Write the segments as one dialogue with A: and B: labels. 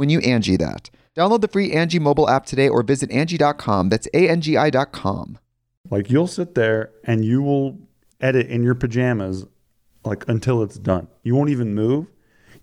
A: when you Angie that. Download the free Angie mobile app today or visit Angie.com. That's A-N-G-I dot com.
B: Like you'll sit there and you will edit in your pajamas like until it's done. You won't even move.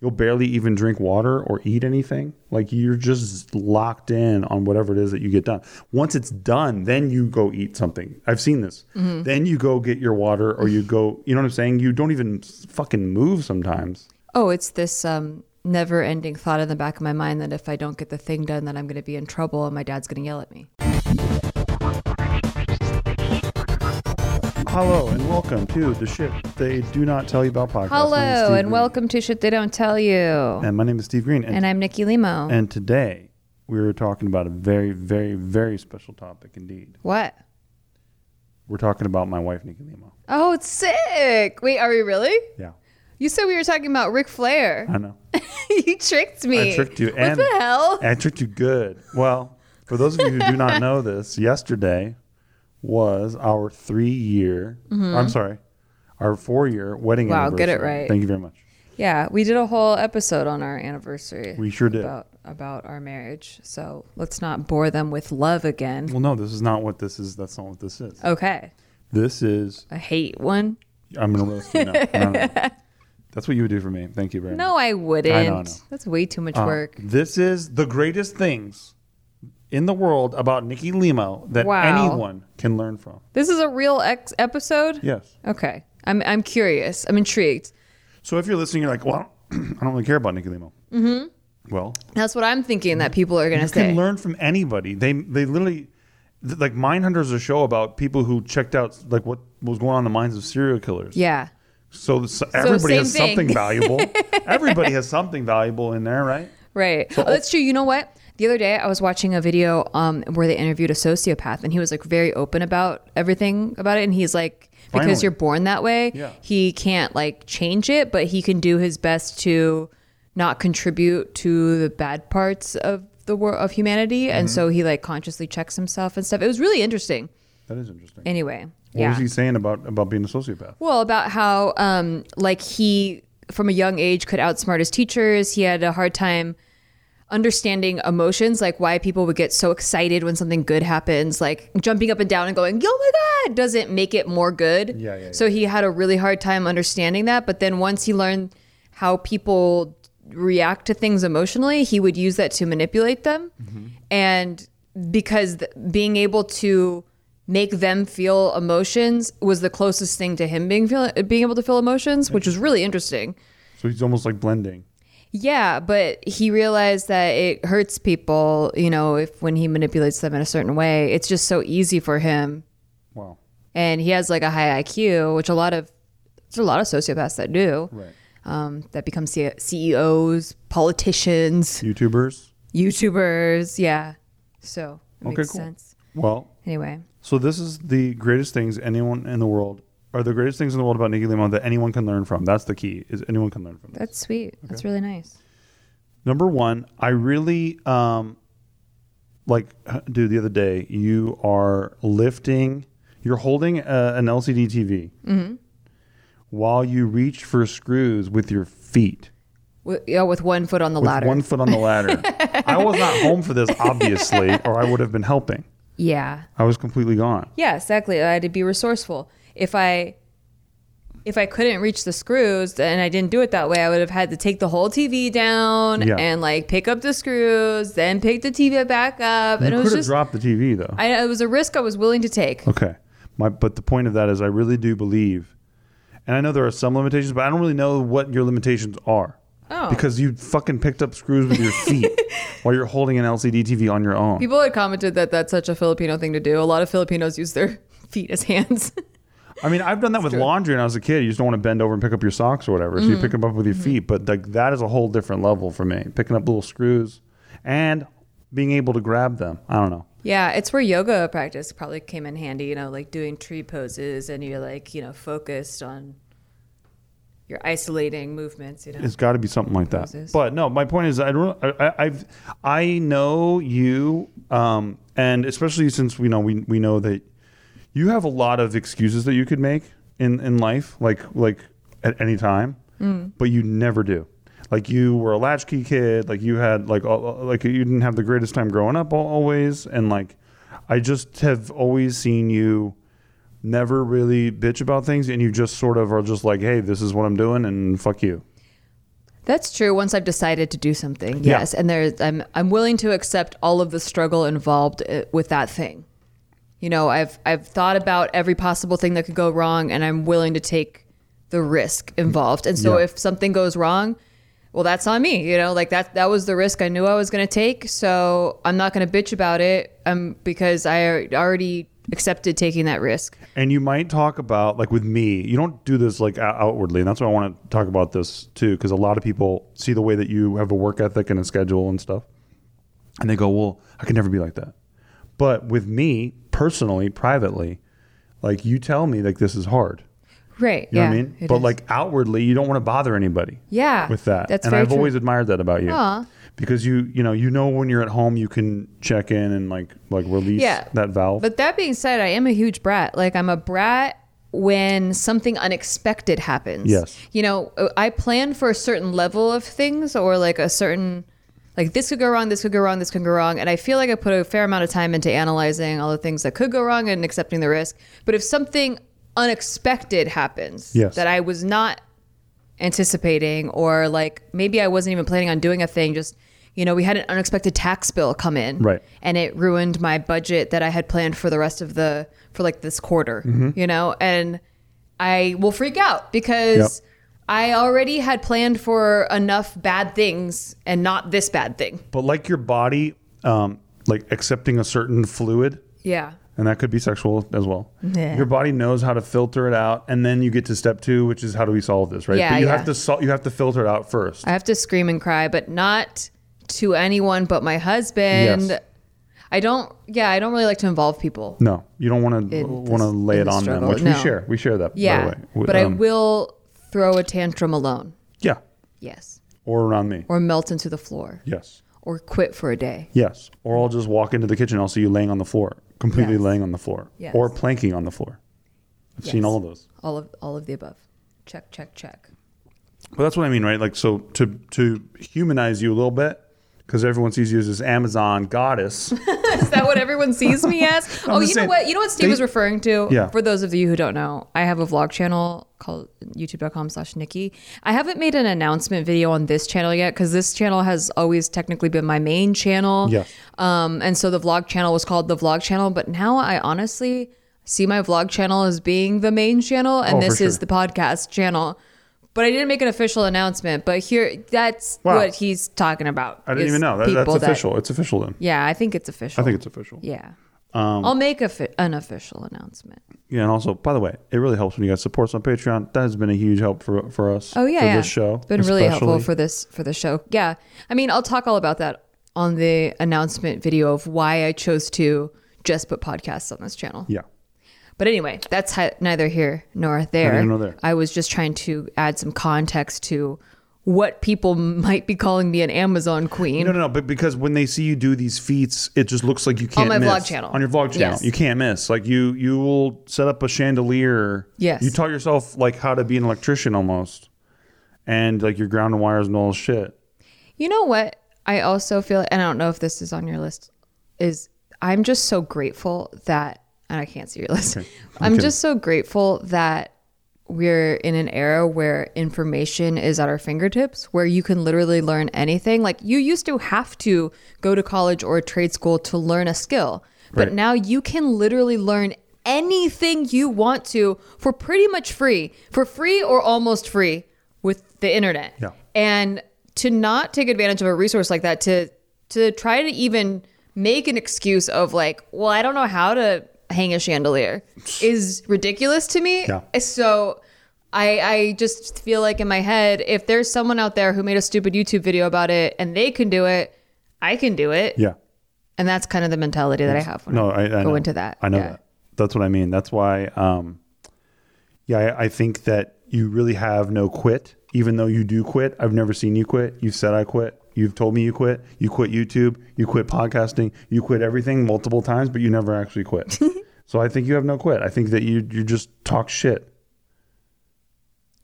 B: You'll barely even drink water or eat anything. Like you're just locked in on whatever it is that you get done. Once it's done, then you go eat something. I've seen this. Then you go get your water or you go, you know what I'm saying? You don't even fucking move sometimes.
C: Oh, it's this um, never ending thought in the back of my mind that if I don't get the thing done, that I'm going to be in trouble and my dad's going to yell at me.
B: Hello and welcome to the shit they do not tell you about podcast. My name is
C: Hello,
B: Steve
C: and
B: Green.
C: welcome to Shit They Don't Tell You.
B: And my name is Steve Greene.
C: And I'm Nikki Limo.
B: And today we were talking about a very, very, very special topic indeed.
C: what?
B: We're talking about my wife, Nikki Limo.
C: Oh, it's sick. Wait, are we really?
B: Yeah,
C: You said we were talking about Ric Flair.
B: I know.
C: you tricked me.
B: I tricked you.
C: What
B: and
C: the hell?
B: I tricked you good. Well, for those of you who do not know this, yesterday was our three year, I'm sorry, our four year wedding
C: Mm-hmm. Wow,
B: anniversary.
C: get it right.
B: Thank you very much.
C: Yeah, we did a whole episode on our anniversary.
B: We sure did.
C: about about our marriage. So let's not bore them with love again.
B: Well, no, this is not what this is. That's not what this is.
C: Okay.
B: This is,
C: I hate one.
B: I'm going to roast you now. That's what you would do for me. Thank you very much.
C: No, I wouldn't.
B: I know, I know.
C: That's way too much
B: Uh,
C: work.
B: This is the greatest things in the world about Nikki Limo that
C: Wow.
B: anyone can learn from.
C: This is a real ex- episode?
B: Yes.
C: Okay. I'm I'm curious. I'm intrigued.
B: So if you're listening, you're like, well, I don't really care about Nikki Limo. Mm-hmm. Well,
C: That's what I'm thinking that people are going to
B: you can
C: say.
B: learn from anybody. They they literally th- like Mindhunter is a show about people who checked out like what was going on in the minds of serial killers.
C: yeah.
B: So, this- everybody has
C: thing.
B: something valuable. everybody has something valuable in there, right?
C: Right. oh, that's true. You know what? The other day I was watching a video um, where they interviewed a sociopath and he was like very open about everything about it and he's like because
B: Finally.
C: you're born that way,
B: Yeah.
C: he can't like change it, but he can do his best to not contribute to the bad parts of the world of humanity and
B: Mm-hmm.
C: so he like consciously checks himself and stuff. It was really interesting.
B: That is interesting.
C: Anyway,
B: what
C: yeah.
B: was he saying about about being a sociopath?
C: Well, about how um like he from a young age could outsmart his teachers. He had a hard time understanding emotions, like why people would get so excited when something good happens, like jumping up and down and going, "Oh my god," doesn't make it more good.
B: Yeah, yeah, yeah.
C: So he had a really hard time understanding that, but then once he learned how people react to things emotionally, he would use that to manipulate them.
B: Mm-hmm.
C: And because th- being able to make them feel emotions was the closest thing to him being feel, being able to feel emotions, which was really interesting.
B: So he's almost like blending.
C: Yeah, but he realized that it hurts people, you know, if when he manipulates them in a certain way. It's just so easy for him.
B: Wow.
C: And he has like a high IQ, which a lot of there's a lot of sociopaths that do.
B: Right.
C: Um, that become C- CEOs, politicians,
B: YouTubers.
C: YouTubers. Yeah. So it
B: Okay,
C: makes
B: cool.
C: sense.
B: Well,
C: Anyway.
B: So this is the greatest things anyone in the world are the greatest things in the world about Nikki Limo that anyone can learn from. That's the key. Is anyone can learn from this.
C: That's sweet. That's really nice.
B: Number one, I really um, like, dude, the other day you are lifting, you're holding a, an LCD TV
C: Mm-hmm.
B: while you reach for screws with your feet.
C: With, yeah, with one foot on the
B: With
C: ladder.
B: one foot on the ladder. I was not home for this, obviously, or I would have been helping.
C: Yeah.
B: I was completely gone.
C: Yeah, exactly. I had to be resourceful. If I if I couldn't reach the screws and I didn't do it that way, I would have had to take the whole TV down
B: Yeah.
C: and like pick up the screws, then pick the TV back up, and
B: You
C: it
B: could
C: was
B: have
C: just
B: dropped the TV though.
C: I, it was a risk I was willing to take.
B: Okay. My but the point of that is I really do believe and I know there are some limitations, but I don't really know what your limitations are.
C: Oh.
B: Because you fucking picked up screws with your feet while you're holding an LCD TV on your own.
C: People had commented that that's such a Filipino thing to do. A lot of Filipinos use their feet as hands.
B: I mean, I've done that with laundry when I was a kid. You just don't want to bend over and pick up your socks or whatever.
C: Mm-hmm.
B: So you pick them up with your feet. But like that is a whole different level for me. Picking up little screws and being able to grab them. I don't know.
C: yeah, it's where yoga practice probably came in handy, you know, like doing tree poses and you're like, you know, focused on your isolating movements, you know.
B: It's got to be something like that.
C: Moses.
B: But no, my point is, I don't. I, I've I know you, um, and especially since we know we we know that you have a lot of excuses that you could make in in life, like like at any time, but you never do. Like you were a latchkey kid, like you had like all- like you didn't have the greatest time growing up always, and like I just have always seen you never really bitch about things, and you just sort of are just like, hey, this is what I'm doing, and fuck you.
C: That's true. Once I've decided to do something,
B: Yeah.
C: yes, and there's I'm I'm willing to accept all of the struggle involved uh, with that thing. You know, I've I've thought about every possible thing that could go wrong, and I'm willing to take the risk involved. And so
B: Yeah.
C: if something goes wrong, well, that's on me. You know, like that that was the risk I knew I was going to take. So I'm not going to bitch about it, um, because I already accepted taking that risk.
B: And you might talk about like with me, you don't do this like out- outwardly, and that's why I want to talk about this too, because a lot of people see the way that you have a work ethic and a schedule and stuff, and they go, "Well, I can never be like that." But with me personally, privately, like you tell me like this is hard.
C: Right.
B: You know
C: yeah,
B: what I mean? But
C: is.
B: like outwardly, you don't want to bother anybody.
C: Yeah,
B: With that,
C: that's
B: and I've
C: true.
B: always admired that about you.
C: Aw.
B: Because you, you know, you know when you're at home, you can check in and like like release
C: Yeah.
B: that valve.
C: But that being said, I am a huge brat. Like I'm a brat when something unexpected happens.
B: Yes.
C: You know, I plan for a certain level of things or like a certain like this could go wrong, this could go wrong, this could go wrong, and I feel like I put a fair amount of time into analyzing all the things that could go wrong and accepting the risk. But if something unexpected happens
B: Yes.
C: that I was not anticipating or like maybe I wasn't even planning on doing a thing just you know we had an unexpected tax bill come in
B: Right.
C: and it ruined my budget that I had planned for the rest of the for like this quarter
B: Mm-hmm.
C: you know and I will freak out because I already had planned for enough bad things and not this bad thing
B: But like your body, um, like accepting a certain fluid,
C: yeah
B: and that could be sexual as well.
C: Yeah.
B: Your body knows how to filter it out, and then you get to step two, which is how do we solve this, right?
C: Yeah,
B: but you
C: yeah.
B: have to sol- you have to filter it out first.
C: I have to scream and cry but not to anyone but my husband
B: Yes.
C: I don't yeah I don't really like to involve people
B: no, you don't want to want to lay it on them, which
C: no.
B: we share. We share that. by
C: Yeah,
B: the way. We-
C: but I
B: um,
C: will throw a tantrum alone.
B: Yeah,
C: Yes,
B: or around me.
C: or melt into the floor,
B: Yes,
C: or quit for a day.
B: yes. Or I'll just walk into the kitchen. I'll see you laying on the floor, completely
C: Yes.
B: laying on the floor,
C: Yes.
B: or planking on the floor. I've seen all of those.
C: All of all of the above. Check, check, check.
B: Well, that's what I mean, right? Like, so to to humanize you a little bit, because everyone sees you as this Amazon goddess.
C: Is that what everyone sees me as? oh, you
B: saying,
C: know what? You know what Steve
B: they-
C: was referring to?
B: Yeah.
C: For those of you who don't know, I have a vlog channel called youtube.com slash Nikki. I haven't made an announcement video on this channel yet because this channel has always technically been my main channel.
B: Yes.
C: Um, and so the vlog channel was called the vlog channel, but now I honestly see my vlog channel as being the main channel and
B: Oh,
C: this is the podcast channel. But I didn't make an official announcement. But here, that's
B: Wow.
C: what he's talking about.
B: I didn't even know that, that's
C: people that-
B: official. it's official then.
C: yeah, I think it's official.
B: I think it's official.
C: Yeah.
B: Um,
C: I'll make a fi- an official announcement.
B: Yeah, and also, by the way, it really helps when you guys support us on Patreon. That has been a huge help for for us.
C: Oh yeah,
B: for
C: yeah.
B: this show.
C: It's been really helpful for this for the show. Yeah. I mean, I'll talk all about that on the announcement video of why I chose to just put podcasts on this channel.
B: Yeah,
C: But anyway, that's hi- neither here nor there.
B: Nor there.
C: I was just trying to add some context to what people might be calling me an Amazon queen.
B: No, no, no. But because when they see you do these feats, it just looks like you can't
C: my
B: miss.
C: vlog channel.
B: On your vlog channel,
C: Yes.
B: you can't miss. Like you, you will set up a chandelier.
C: Yes.
B: You taught yourself like how to be an electrician almost, and like your ground wires and all this shit.
C: You know what? I also feel, and I don't know if this is on your list, is I'm just so grateful that, and I can't see your list. I'm
B: kidding.
C: just so grateful that we're in an era where information is at our fingertips, where you can literally learn anything. Like you used to have to go to college or a trade school to learn a skill, but
B: Right.
C: now you can literally learn anything you want to for pretty much free, for free or almost free with the internet.
B: Yeah.
C: And to not take advantage of a resource like that, to to try to even make an excuse of like, well, I don't know how to hang a chandelier is ridiculous to me.
B: Yeah.
C: So I I just feel like in my head, if there's someone out there who made a stupid YouTube video about it and they can do it, I can do it.
B: Yeah.
C: And that's kind of the mentality that I have when
B: No,
C: I,
B: I,
C: go
B: know.
C: into that.
B: I know
C: Yeah.
B: that. That's what I mean. That's why. Um, yeah, I, I think that you really have no quit, even though you do quit. I've never seen you quit. You've said I quit. You've told me you quit. You quit YouTube. You quit podcasting. You quit everything multiple times, but you never actually quit. so I think you have no quit. I think that you you just talk shit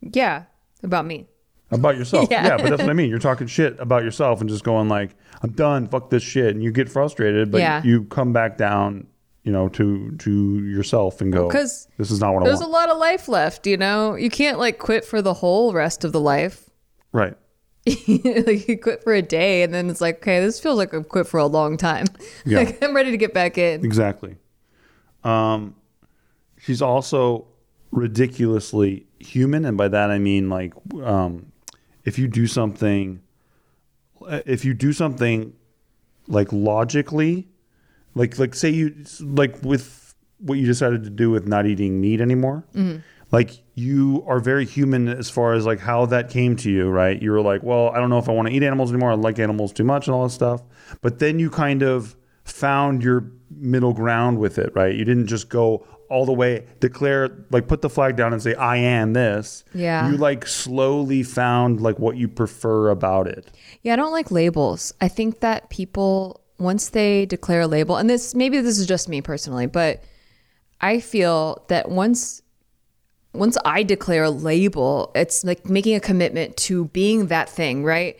C: Yeah. About me.
B: about yourself.
C: Yeah.
B: yeah, but that's what I mean. You're talking shit about yourself and just going like, "I'm done. Fuck this shit," and you get frustrated, but
C: Yeah.
B: you come back down, you know, to to yourself and go,
C: Because
B: this is not what I want.
C: There's a lot of life left, you know? You can't like quit for the whole rest of the life.
B: right.
C: like you quit for a day and then it's like, okay, this feels like I've quit for a long time.
B: Yeah.
C: like I'm ready to get back in.
B: Exactly. Um, she's also ridiculously human, and by that I mean like, um, if you do something, if you do something like logically, like like say you like with what you decided to do with not eating meat anymore. Like you are very human as far as like how that came to you, right? You were like, well, I don't know if I want to eat animals anymore. I like animals too much and all this stuff. But then you kind of found your middle ground with it, right? You didn't just go all the way, declare, like put the flag down and say, I am this.
C: Yeah.
B: You like slowly found like what you prefer about it.
C: Yeah, I don't like labels. I think that people once they declare a label, and this maybe this is just me personally, but I feel that once once I declare a label, it's like making a commitment to being that thing, right?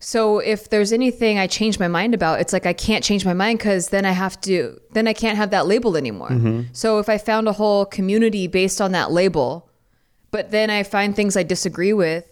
C: So if there's anything I change my mind about, it's like I can't change my mind because then I have to, then I can't have that label anymore. Mm-hmm. So if I found a whole community based on that label, but then I find things I disagree with,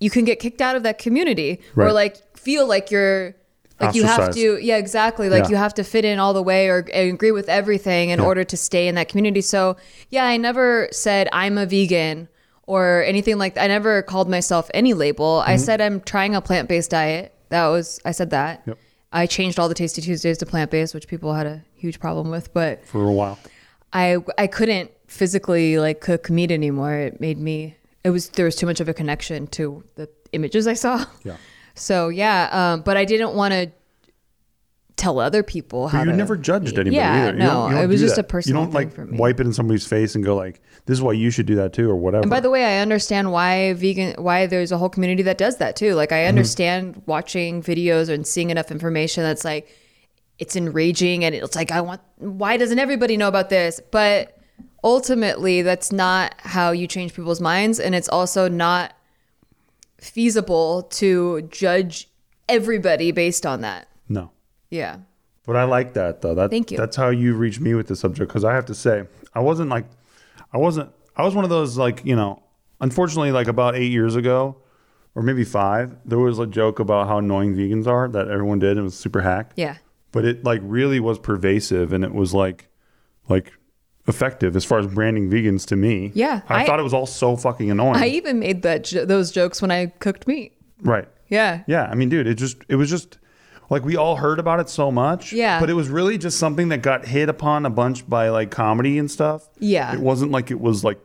C: you can get kicked out of that community or like feel like you're like you have to yeah exactly like
B: Yeah.
C: you have to fit in all the way or agree with everything in order to stay in that community so yeah i never said i'm a vegan or anything like that i never called myself any label
B: Mm-hmm.
C: i said i'm trying a plant-based diet that was i said that
B: Yep.
C: i changed all the tasty tuesdays to plant-based which people had a huge problem with but
B: For a while.
C: I I couldn't physically like cook meat anymore. It made me it was there was too much of a connection to the images I saw.
B: Yeah.
C: So yeah, um, but I didn't want to tell other people how
B: But you
C: to.
B: never judged anybody
C: Yeah,
B: either. You
C: no,
B: don't- don't
C: it was just
B: that.
C: a personal
B: You don't
C: thing
B: like
C: for me.
B: wipe it in somebody's face and go like, "This is why you should do that too," or whatever.
C: And by the way, I understand why vegan why there's a whole community that does that too. Like I
B: Mm-hmm.
C: understand watching videos and seeing enough information that's like it's enraging and it's like I want why doesn't everybody know about this? But ultimately that's not how you change people's minds and it's also not feasible to judge everybody based on that.
B: no.
C: Yeah.
B: But I like that though. That,
C: Thank you.
B: That's how you reach me with the subject because I have to say, I wasn't like, I wasn't. I was one of those like you know. Unfortunately, like about eight years ago, or maybe five, there was a joke about how annoying vegans are that everyone did. and It was super hack.
C: Yeah.
B: But it like really was pervasive and it was like, like effective as far as branding vegans to me.
C: Yeah,
B: I,
C: I-
B: thought it was all so fucking annoying.
C: I even made that jo- those jokes when I cooked meat.
B: right.
C: Yeah.
B: Yeah, I mean, dude, it just it was just like we all heard about it so much.
C: Yeah.
B: But it was really just something that got hit upon a bunch by like comedy and stuff.
C: Yeah.
B: It wasn't like it was like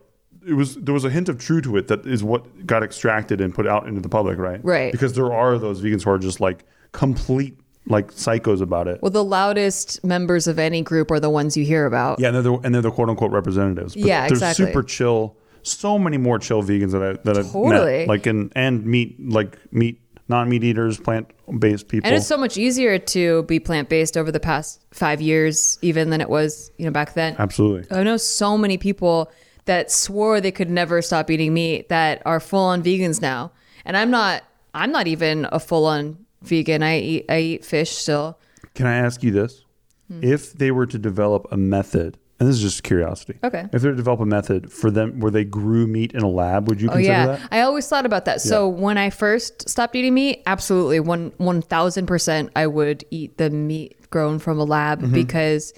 B: it was there was a hint of truth to it that is what got extracted and put out into the public, right?
C: Right.
B: Because there are those vegans who are just like complete like psychos about it.
C: Well, the loudest members of any group are the ones you hear about.
B: yeah, and they're the, and they're the quote unquote representatives. But
C: Yeah,
B: they're
C: exactly.
B: super chill, so many more chill vegans that I that I've
C: Totally.
B: met, like and and meat like meat non meat eaters, plant based people.
C: And it's so much easier to be plant based over the past five years, even than it was, you know, back then.
B: Absolutely.
C: I know so many people that swore they could never stop eating meat that are full on vegans now. And I'm not I'm not even a full on vegan. I eat I eat fish still.
B: Can I ask you this?
C: Hmm.
B: If they were to develop a method, and this is just curiosity.
C: Okay.
B: If they were to develop a method for them where they grew meat in a lab, would you
C: Oh
B: consider
C: yeah.
B: that?
C: I always thought about that. So when I first stopped eating meat, absolutely one one thousand percent I would eat the meat grown from a lab
B: Mm-hmm.
C: because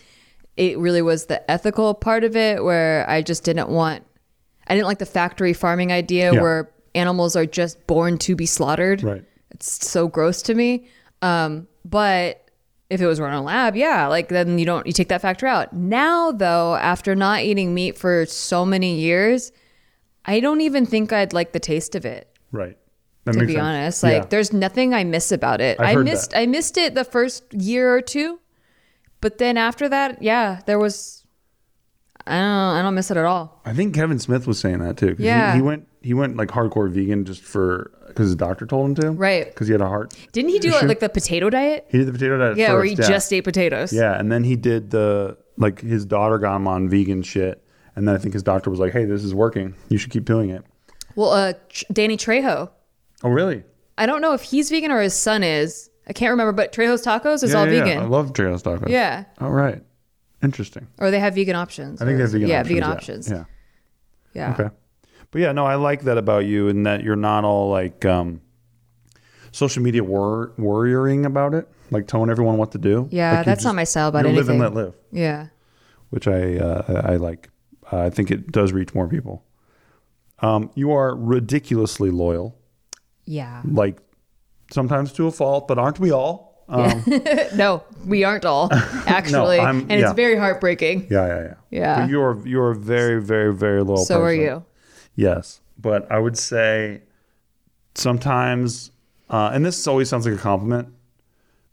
C: it really was the ethical part of it where I just didn't want I didn't like the factory farming idea
B: Yeah.
C: where animals are just born to be slaughtered.
B: Right.
C: It's so gross to me. Um, but if it was run in a lab, yeah, like then you don't you take that factor out. Now though, after not eating meat for so many years, I don't even think I'd like the taste of it.
B: Right. That
C: To be
B: sense.
C: honest, like
B: Yeah.
C: there's nothing I miss about it.
B: I've
C: I missed
B: that.
C: I missed it the first year or two, but then after that, yeah, there was. I don't I don't miss it at all.
B: I think Kevin Smith was saying that too. 'cause he-
C: Yeah.
B: He, went he went like hardcore vegan just for because his doctor told him to.
C: Right.
B: Because he had a heart.
C: Didn't he do
B: issue.
C: like the potato diet?
B: He did the potato diet.
C: Yeah,
B: first,
C: where he
B: yeah.
C: just ate potatoes.
B: Yeah, and then he did the like his daughter got him on vegan shit, and then I think his doctor was like, "Hey, this is working. You should keep doing it."
C: Well, uh, Danny Trejo.
B: Oh, really?
C: I don't know if he's vegan or his son is. I can't remember, but Trejo's Tacos is
B: yeah,
C: all
B: yeah,
C: vegan.
B: Yeah. I love Trejo's tacos.
C: Yeah.
B: All right. Interesting.
C: Or they have vegan options.
B: I think
C: or-
B: they have vegan
C: yeah,
B: options.
C: vegan
B: yeah.
C: options.
B: Yeah.
C: Yeah.
B: Okay. But yeah, no, I like that about you, and that you're not all like um, social media wor- worrying about it, like telling everyone what to do.
C: Yeah,
B: Like,
C: that's not my style about
B: you live and let live.
C: Yeah.
B: which I uh, I like. Uh, I think it does reach more people. Um, you are ridiculously loyal,
C: Yeah.
B: like sometimes to a fault, but aren't we all? Um,
C: no, we aren't all actually,
B: I'm-
C: and
B: yeah.
C: it's very heartbreaking.
B: yeah, yeah, yeah.
C: Yeah.
B: But you're you're a very very very loyal.
C: So are you.
B: Yes, but I would say sometimes, uh, and this always sounds like a compliment.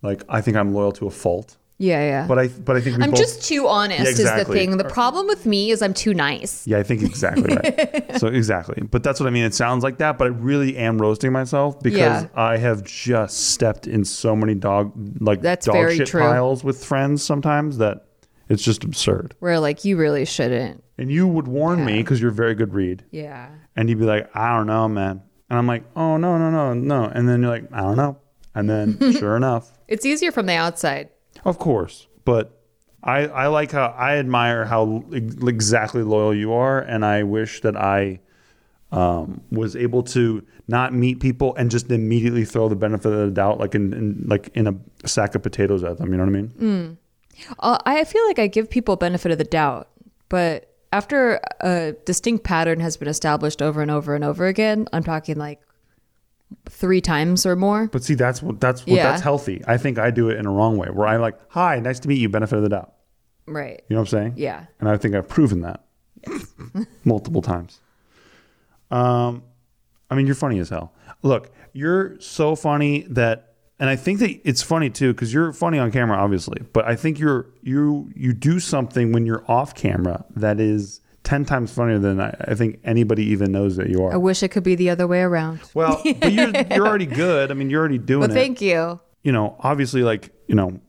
B: Like I think I'm loyal to a fault,
C: Yeah, yeah.
B: but I but I think we
C: I'm
B: both,
C: just too honest.
B: Yeah,
C: Is the thing. The problem with me is I'm too nice.
B: Yeah, I think exactly right. so exactly, but that's what I mean. It sounds like that, but I really am roasting myself because
C: Yeah.
B: I have just stepped in so many dog like
C: That's
B: dog
C: very
B: shit
C: true.
B: piles with friends sometimes that it's just absurd.
C: Where like you really shouldn't.
B: And you would warn me because you're a very good read,
C: Yeah.
B: and you'd be like, "I don't know, man," and I'm like, "Oh no, no, no, no," and then you're like, "I don't know," and then sure enough,
C: It's easier from the outside.
B: of course, but. I, I like how I admire how exactly loyal you are, and I wish that I um, was able to not meet people and just immediately throw the benefit of the doubt, like in, in like in a sack of potatoes at them. You know what I mean?
C: Uh, I feel like I give people benefit of the doubt, but after a distinct pattern has been established over and over and over again, I'm talking like three times or more.
B: But see, that's what that's what
C: Yeah.
B: that's healthy. I think I do it in a wrong way, where I like, "Hi, nice to meet you," benefit of the doubt.
C: Right.
B: You know what I'm saying?
C: Yeah.
B: And I think I've proven that multiple times. Um, I mean, you're funny as hell. Look, you're so funny that, and I think that it's funny too because you're funny on camera, obviously. But I think you're you you do something when you're off camera that is ten times funnier than I, I think anybody even knows that you are.
C: I wish it could be the other way around.
B: Well, but you're you're already good. I mean, you're already doing
C: But
B: it
C: thank you.
B: you know, obviously, like you know,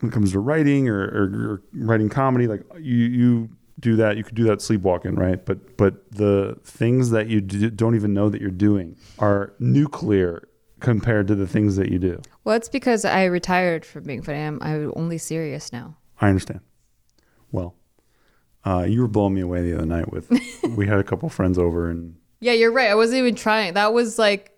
B: when it comes to writing or, or, or writing comedy, like you you do that, you could do that sleepwalking, right? But but the things that you do, don't even know that you're doing are nuclear compared to the things that you do.
C: Well, it's because I retired from being funny. I'm, I'm only serious now.
B: I understand. Well, uh, you were blowing me away the other night with we had a couple friends over and
C: Yeah, you're right. I wasn't even trying. That was like,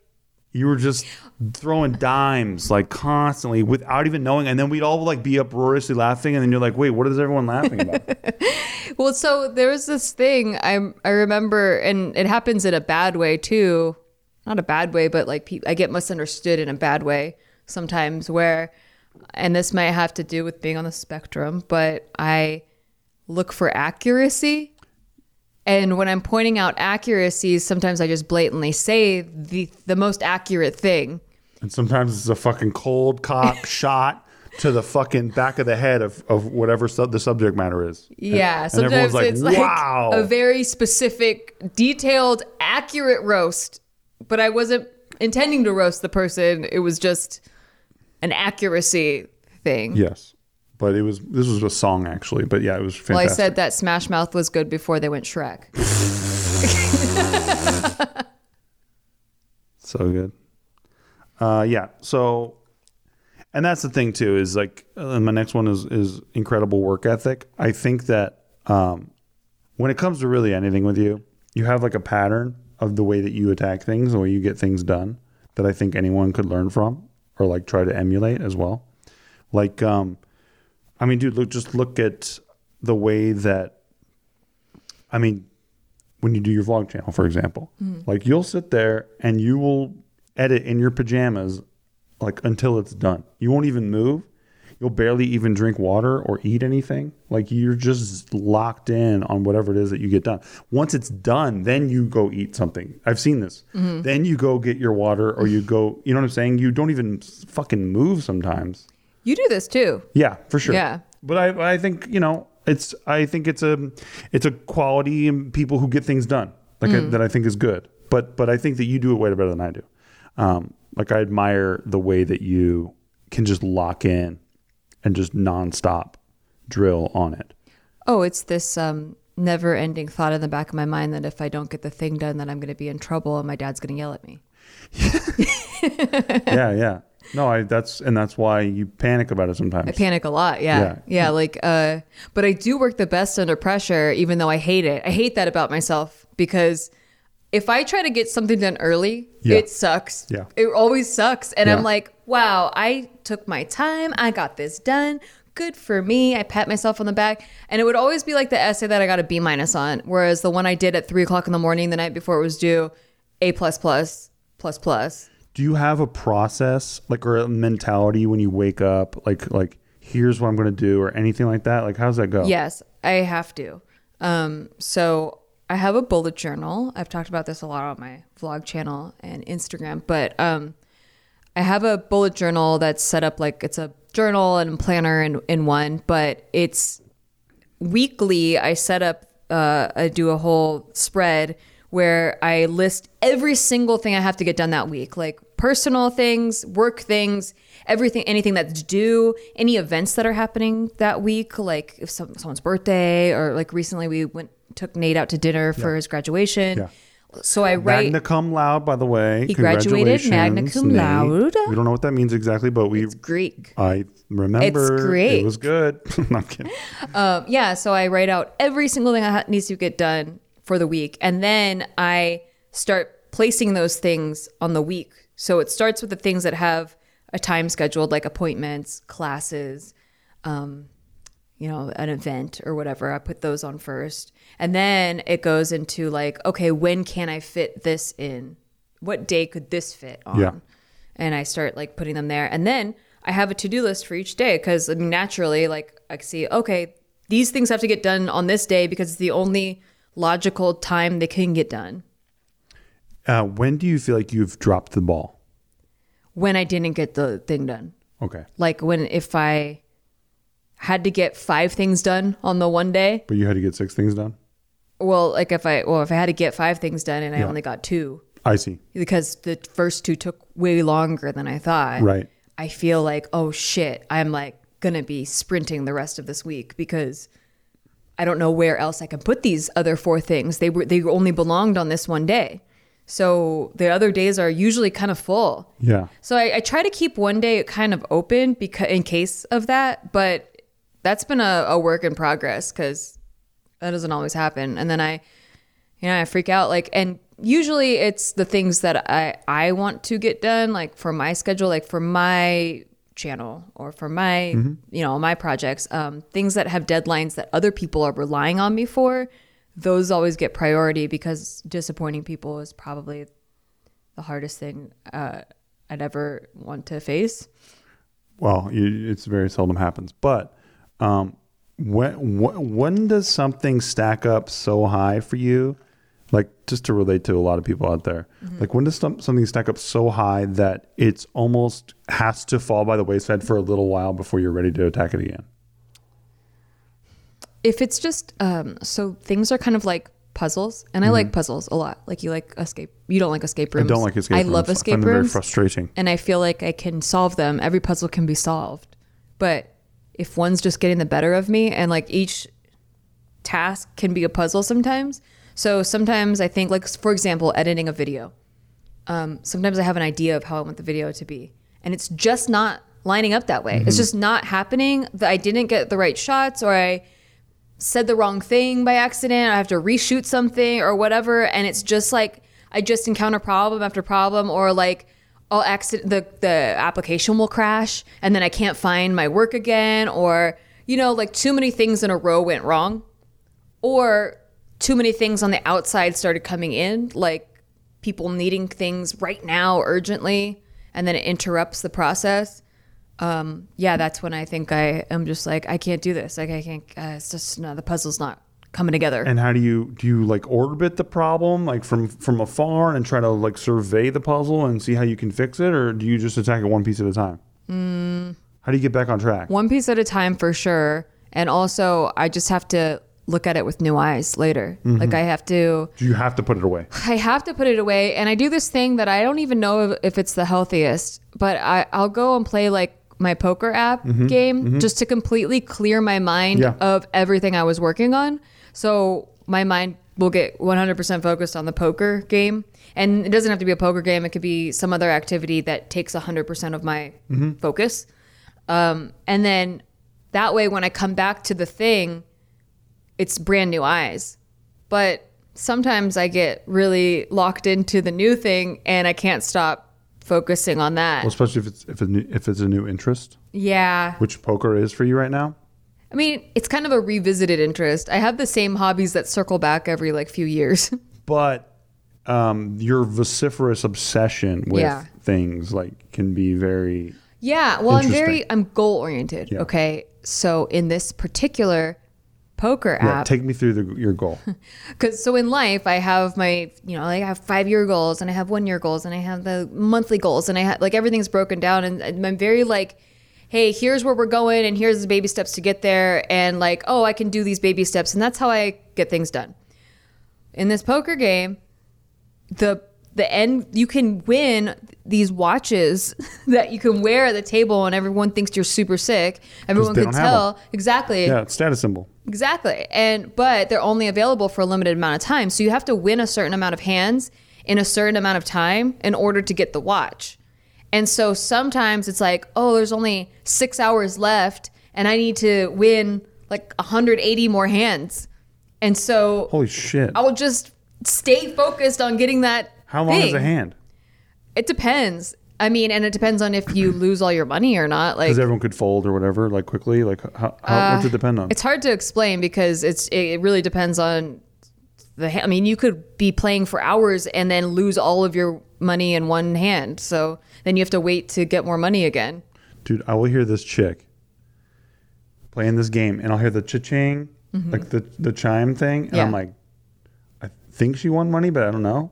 B: you were just throwing dimes like constantly without even knowing and then we'd all like be uproariously laughing and then you're like wait what is everyone laughing about
C: well, so there was this thing I I remember, and it happens in a bad way too. Not a bad way, but like pe- I get misunderstood in a bad way sometimes. Where, and this might have to do with being on the spectrum, but I look for accuracy. And when I'm pointing out accuracies, sometimes I just blatantly say the the most accurate thing.
B: And sometimes it's a fucking cold cock shot to the fucking back of the head of, of whatever sub- the subject matter is.
C: Yeah,
B: and
C: sometimes
B: everyone's like,
C: it's like
B: "Wow."
C: a very specific, detailed, accurate roast, but I wasn't intending to roast the person. It was just an accuracy thing.
B: Yes, but it was this was a song actually. But yeah, it was fantastic.
C: Well, I said that Smash Mouth was good before they went Shrek.
B: So good. Uh, yeah. So, and that's the thing too is like uh, my next one is is incredible work ethic. I think that um, when it comes to really anything with you, you have like a pattern of the way that you attack things, the way you get things done, that I think anyone could learn from or like try to emulate as well. Like, um, I mean, dude, look, just look at the way that, I mean, when you do your vlog channel, for example, like you'll sit there and you will edit in your pajamas like until it's done. You won't even move. You'll barely even drink water or eat anything. Like you're just locked in on whatever it is that you get done. Once it's done, then you go eat something. I've seen this. Then you go get your water or you go, you know what I'm saying? You don't even fucking move sometimes.
C: You do this too.
B: Yeah, for sure.
C: Yeah.
B: But I, I think, you know, it's I think it's a it's a quality in people who get things done. Like I, that I think is good. But but I think that you do it way better than I do. Um, like I admire the way that you can just lock in and just nonstop drill on it.
C: Oh, it's this um, never ending thought in the back of my mind that if I don't get the thing done, then I'm going to be in trouble and my dad's going to yell at me.
B: yeah, yeah. No, I that's and that's why you panic about it sometimes.
C: I panic a lot. Yeah.
B: Yeah.
C: Yeah. like, uh, but I do work the best under pressure, even though I hate it. I hate that about myself because if I try to get something done early,
B: Yeah.
C: it sucks.
B: Yeah.
C: It always sucks. And
B: Yeah.
C: I'm like, wow, I took my time. I got this done. Good for me. I pat myself on the back. And it would always be like the essay that I got a B minus on. Whereas the one I did at three o'clock in the morning the night before it was due, A plus plus plus plus.
B: do you have a process like or a mentality when you wake up like like here's what i'm going to do or anything like that like how's that go
C: Yes, I have to. Um, so I have a bullet journal. I've talked about this a lot on my vlog channel and Instagram, but um, I have a bullet journal that's set up like it's a journal and planner in, in one, but it's weekly. I set up, uh, I do a whole spread where I list every single thing I have to get done that week, like personal things, work things, everything, anything that's due, any events that are happening that week, like if some, someone's birthday or like recently we went took Nate out to dinner for his graduation.
B: Yeah.
C: So I write.
B: magna cum laude by the way
C: He graduated magna cum
B: Nate.
C: laude.
B: we don't know what that means exactly but we
C: Greek.
B: i remember
C: great.
B: it was good No, i'm kidding
C: Um, yeah, so I write out every single thing that ha- needs to get done for the week, and then I start placing those things on the week. So it starts with the things that have a time scheduled, like appointments, classes, um, you know, an event or whatever. I put those on first, and then it goes into like, okay, when can I fit this in? What day could this fit on?
B: Yeah.
C: and I start like putting them there. And then I have a to do list for each day because naturally, like I see, okay, these things have to get done on this day because it's the only logical time they can get done.
B: uh, when do you feel like you've dropped the ball
C: When I didn't get the thing done,
B: okay
C: like when if I had to get five things done on the one day,
B: but you had to get six things done
C: well, like if I well if I had to get five things done and I only got two
B: i see
C: because the first two took way longer than I thought.
B: right
C: I feel like, oh shit, I'm like gonna be sprinting the rest of this week because I don't know where else I can put these other four things. They were they only belonged on this one day. So the other days are usually kind of full.
B: yeah
C: So I, I try to keep one day kind of open because in case of that, but that's been a, a work in progress because that doesn't always happen. And then I, you know, I freak out like, and usually it's the things that I I want to get done, like for my schedule, like for my channel or for my you know my projects, um, things that have deadlines that other people are relying on me for. Those always get priority because disappointing people is probably the hardest thing uh, I'd ever want to face.
B: well you, it's very seldom happens but um when, when does something stack up so high for you like just to relate to a lot of people out there. Like when does some, something stack up so high that it's almost has to fall by the wayside for a little while before you're ready to attack it again?
C: If it's just um, so things are kind of like puzzles, and I like puzzles a lot. Like you like escape, you don't like escape
B: Mm-hmm. I don't like escape
C: I
B: rooms.
C: love
B: I
C: escape
B: find them very frustrating.
C: and I feel like I can solve them. Every puzzle can be solved, but if one's just getting the better of me, and like each task can be a puzzle sometimes. So sometimes I think, like for example, editing a video. Um, sometimes I have an idea of how I want the video to be, and it's just not lining up that way. It's just not happening. That I didn't get the right shots, or I said the wrong thing by accident. I have to reshoot something or whatever, and it's just like I just encounter problem after problem, or like I'll accident the the application will crash, and then I can't find my work again, or you know, like too many things in a row went wrong, or too many things on the outside started coming in, like people needing things right now urgently, and then it interrupts the process um, yeah, that's when I think I am just like I can't do this. Like I can't. Uh, it's just no, the puzzle's not coming together.
B: And how do you do you like orbit the problem like from from afar and try to like survey the puzzle and see how you can fix it, or do you just attack it one piece at a time? Mm. How do you get back on track?
C: One piece at a time for sure. And also, I just have to look at it with new eyes later. Mm-hmm. Like I have to.
B: Do you have to put it away?
C: I have to put it away. And I do this thing that I don't even know if, it's the healthiest, but I, I'll go and play like my poker app mm-hmm. game mm-hmm. just to completely clear my mind
B: Yeah.
C: of everything I was working on. So my mind will get 100% focused on the poker game. And it doesn't have to be a poker game, it could be some other activity that takes 100% of my focus. Um, and then that way, when I come back to the thing, it's brand new eyes. But sometimes I get really locked into the new thing and I can't stop focusing on that.
B: Well, especially if it's if it's new, if it's a new interest,
C: yeah.
B: which poker is for you right now.
C: I mean, it's kind of a revisited interest. I have the same hobbies that circle back every like few years.
B: But um, your vociferous obsession with
C: Yeah.
B: things like can be very
C: yeah. Well, I'm very, I'm goal oriented.
B: Yeah.
C: Okay. So in this particular poker
B: yeah,
C: app,
B: take me through the, your goal.
C: Because so in life, I have my, you know, like I have five year goals and I have one year goals and I have the monthly goals and I have like everything's broken down and, and I'm very like, hey, here's where we're going and here's the baby steps to get there. And like, oh, I can do these baby steps. And that's how I get things done. In this poker game, the the end you can win these watches that you can wear at the table and everyone thinks you're super sick. Everyone can tell exactly.
B: yeah, status symbol.
C: Exactly. And but they're only available for a limited amount of time. So you have to win a certain amount of hands in a certain amount of time in order to get the watch. And so sometimes it's like, oh, there's only 6 hours left and I need to win like 180 more hands. And so
B: Holy shit!
C: I will just stay focused on getting that
B: How long is a hand?
C: It depends. I mean, and it depends on if you lose all your money or not. Like
B: Because everyone could fold or whatever, like quickly. Like how, how what's it depend on?
C: Uh, It's hard to explain because it's it really depends on the. I mean, you could be playing for hours and then lose all of your money in one hand. So then you have to wait to get more money again.
B: Dude, I will hear this chick playing this game, and I'll hear the cha-ching, like the the chime thing, and
C: Mm-hmm. Yeah.
B: I'm like, I think she won money, but I don't know.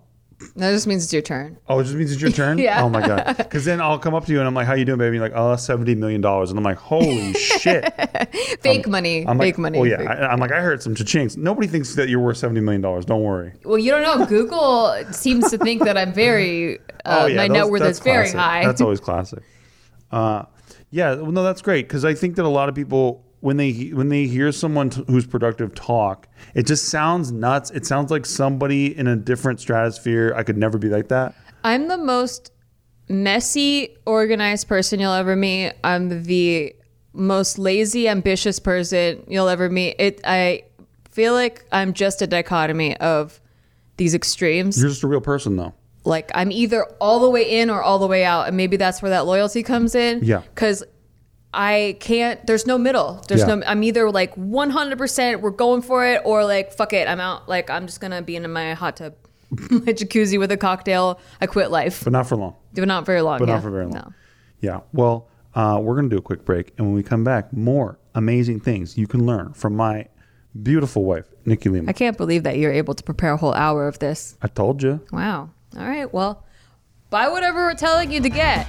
C: That just means it's your turn.
B: Oh, it just means it's your turn.
C: Yeah.
B: Oh my god. Because then I'll come up to you and I'm like, "How you doing, baby?" You're like, "Oh, that's seventy million dollars," and I'm like, "Holy shit!"
C: Fake money.
B: I'm
C: fake
B: like,
C: money.
B: "Oh yeah."
C: fake-
B: I, I'm like, "I heard some cha-chings." Nobody thinks that you're worth seventy million dollars. Don't worry.
C: well, you don't know. Google seems to think that I'm very. Uh,
B: oh yeah,
C: my
B: those-
C: net worth is very
B: classic.
C: high.
B: That's always classic. Uh, yeah, well, no, that's great because I think that a lot of people when they when they hear someone t- who's productive talk, it just sounds nuts. It sounds like somebody in a different stratosphere. I could never be like that.
C: I'm the most messy, organized person you'll ever meet. I'm the most lazy, ambitious person you'll ever meet. It. I feel like I'm just a dichotomy of these extremes.
B: You're just a real person, though.
C: like I'm either all the way in or all the way out, and maybe that's where that loyalty comes in.
B: Yeah.
C: Because I can't. There's no middle. There's
B: Yeah.
C: no. I'm either like 100. percent We're going for it, or like fuck it. I'm out. Like I'm just gonna be in my hot tub, my jacuzzi with a cocktail. I quit life.
B: But not for long.
C: But not very long.
B: But
C: yeah.
B: not for very long.
C: No.
B: Yeah. Well, uh, we're going to do a quick break. And when we come back, more amazing things you can learn from my Beautiful wife, Nikki Limo.
C: I can't believe that you're able to prepare a whole hour of this.
B: I told you.
C: Wow. All right. Well, buy whatever we're telling you to get.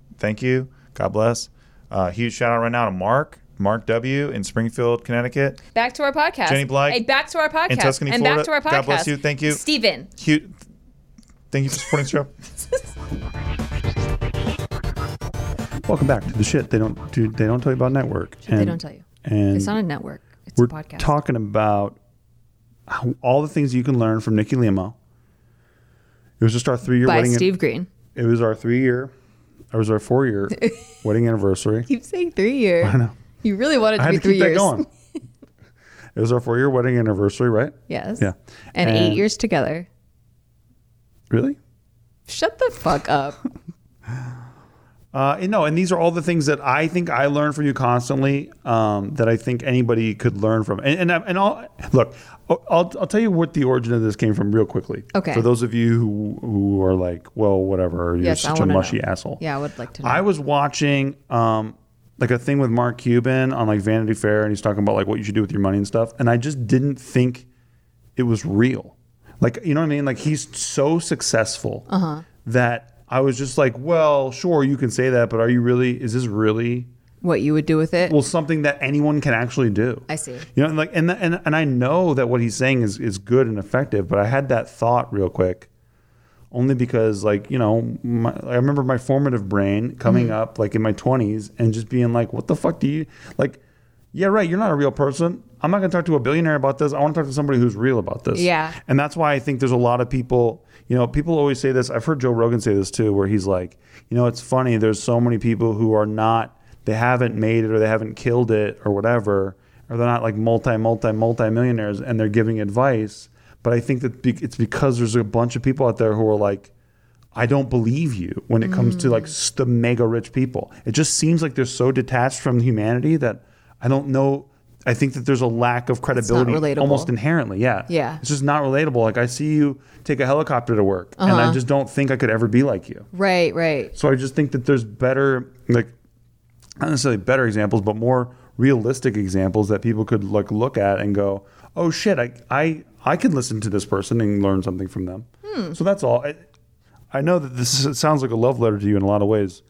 D: Thank you. God bless. Uh, huge shout out right now to Mark, Mark W. in Springfield, Connecticut.
C: Back to our podcast.
D: Jenny Blythe
C: Hey, back to our podcast.
D: in Tuscany,
C: and
D: Florida.
C: back to our podcast.
D: God bless you. Thank you.
C: Steven.
D: Huge. Thank you for supporting the show.
B: Welcome back to the shit they don't do. They don't tell you about network.
C: they
B: And-
C: don't tell you.
B: And
C: It's not a network. It's
B: we're
C: a podcast.
B: talking about how, all the things you can learn from Nikki Limo. It was just our three year
C: by
B: wedding.
C: Steve Greene.
B: It was our three year. It was our four year wedding anniversary.
C: Keep saying three year.
B: I know.
C: You really wanted
B: I
C: to
B: had
C: be three
B: keep that
C: years.
B: going. it was our four year wedding anniversary, right?
C: Yes.
B: Yeah.
C: And, eight years together.
B: Really?
C: Shut the fuck up.
B: Uh, and no, and these are all the things that I think I learn from you constantly. Um, that I think anybody could learn from. And and, I- and I'll look. I'll, I'll tell you what the origin of this came from real quickly.
C: Okay.
B: For those of you who who are like, well, whatever, you're
C: Yes,
B: such a mushy
C: know.
B: asshole.
C: Yeah, I would like to know.
B: I was watching um, like a thing with Mark Cuban on like Vanity Fair, and he's talking about like what you should do with your money and stuff. And I just didn't think it was real. Like you know what I mean? Like he's so successful
C: Uh-huh.
B: that I was just like, well, sure, you can say that, but are you really? Is this really
C: what you would do with it?
B: well something that anyone can actually do?
C: I see.
B: You know, and like, and and and I know that what he's saying is is good and effective, but I had that thought real quick, only because like you know, my, I remember my formative brain coming
C: Mm-hmm.
B: up like in my twenties and just being like, what the fuck do you like? Yeah, right. You're not a real person. I'm not going to talk to a billionaire about this. I want to talk to somebody who's real about this.
C: Yeah.
B: And that's why I think there's a lot of people, you know, people always say this. I've heard Joe Rogan say this too, where he's like, you know, it's funny. There's so many people who are not, they haven't made it or they haven't killed it or whatever, or they're not like multi, multi, multi millionaires and they're giving advice. But I think that it's because there's a bunch of people out there who are like, I don't believe you when it comes to like the mega rich people. It just seems like they're so detached from humanity that I don't know. I think that there's a lack of credibility almost inherently. Yeah.
C: Yeah.
B: It's just not relatable. Like I see you take a helicopter to work and
C: Uh-huh.
B: I just don't think I could ever be like you.
C: Right, right.
B: So I just think that there's better, like, not necessarily better examples, but more realistic examples that people could like look at and go, "Oh shit, I I I could listen to this person and learn something from them."
C: Hmm.
B: So that's all. I, I know that this sounds like a love letter to you in a lot of ways.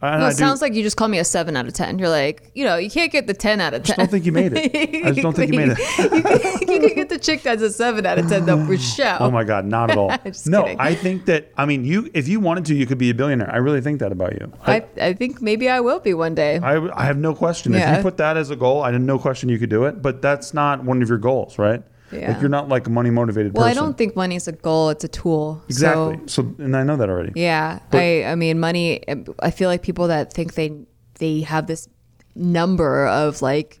B: And I
C: it
B: do-
C: sounds like you just call me a seven out of ten. You're like, you know, you can't get the ten out of ten.
B: I don't think you made it. I just don't think you made it.
C: you can get the chick that's a seven out of ten though for sure.
B: Oh my God, not at all. No,
C: kidding.
B: I think that I mean you. If you wanted to, you could be a billionaire. I really think that about you.
C: I, I think maybe I will be one day.
B: I, I have no question. If you put that as a goal, I have no question you could do it. But that's not one of your goals, right?
C: Yeah.
B: Like you're not like a money motivated
C: Well,
B: person.
C: Well, I don't think money is a goal; it's a tool.
B: exactly.
C: So,
B: So, and I know that already.
C: yeah,
B: But-
C: I I mean, money. I feel like people that think they they have this number of like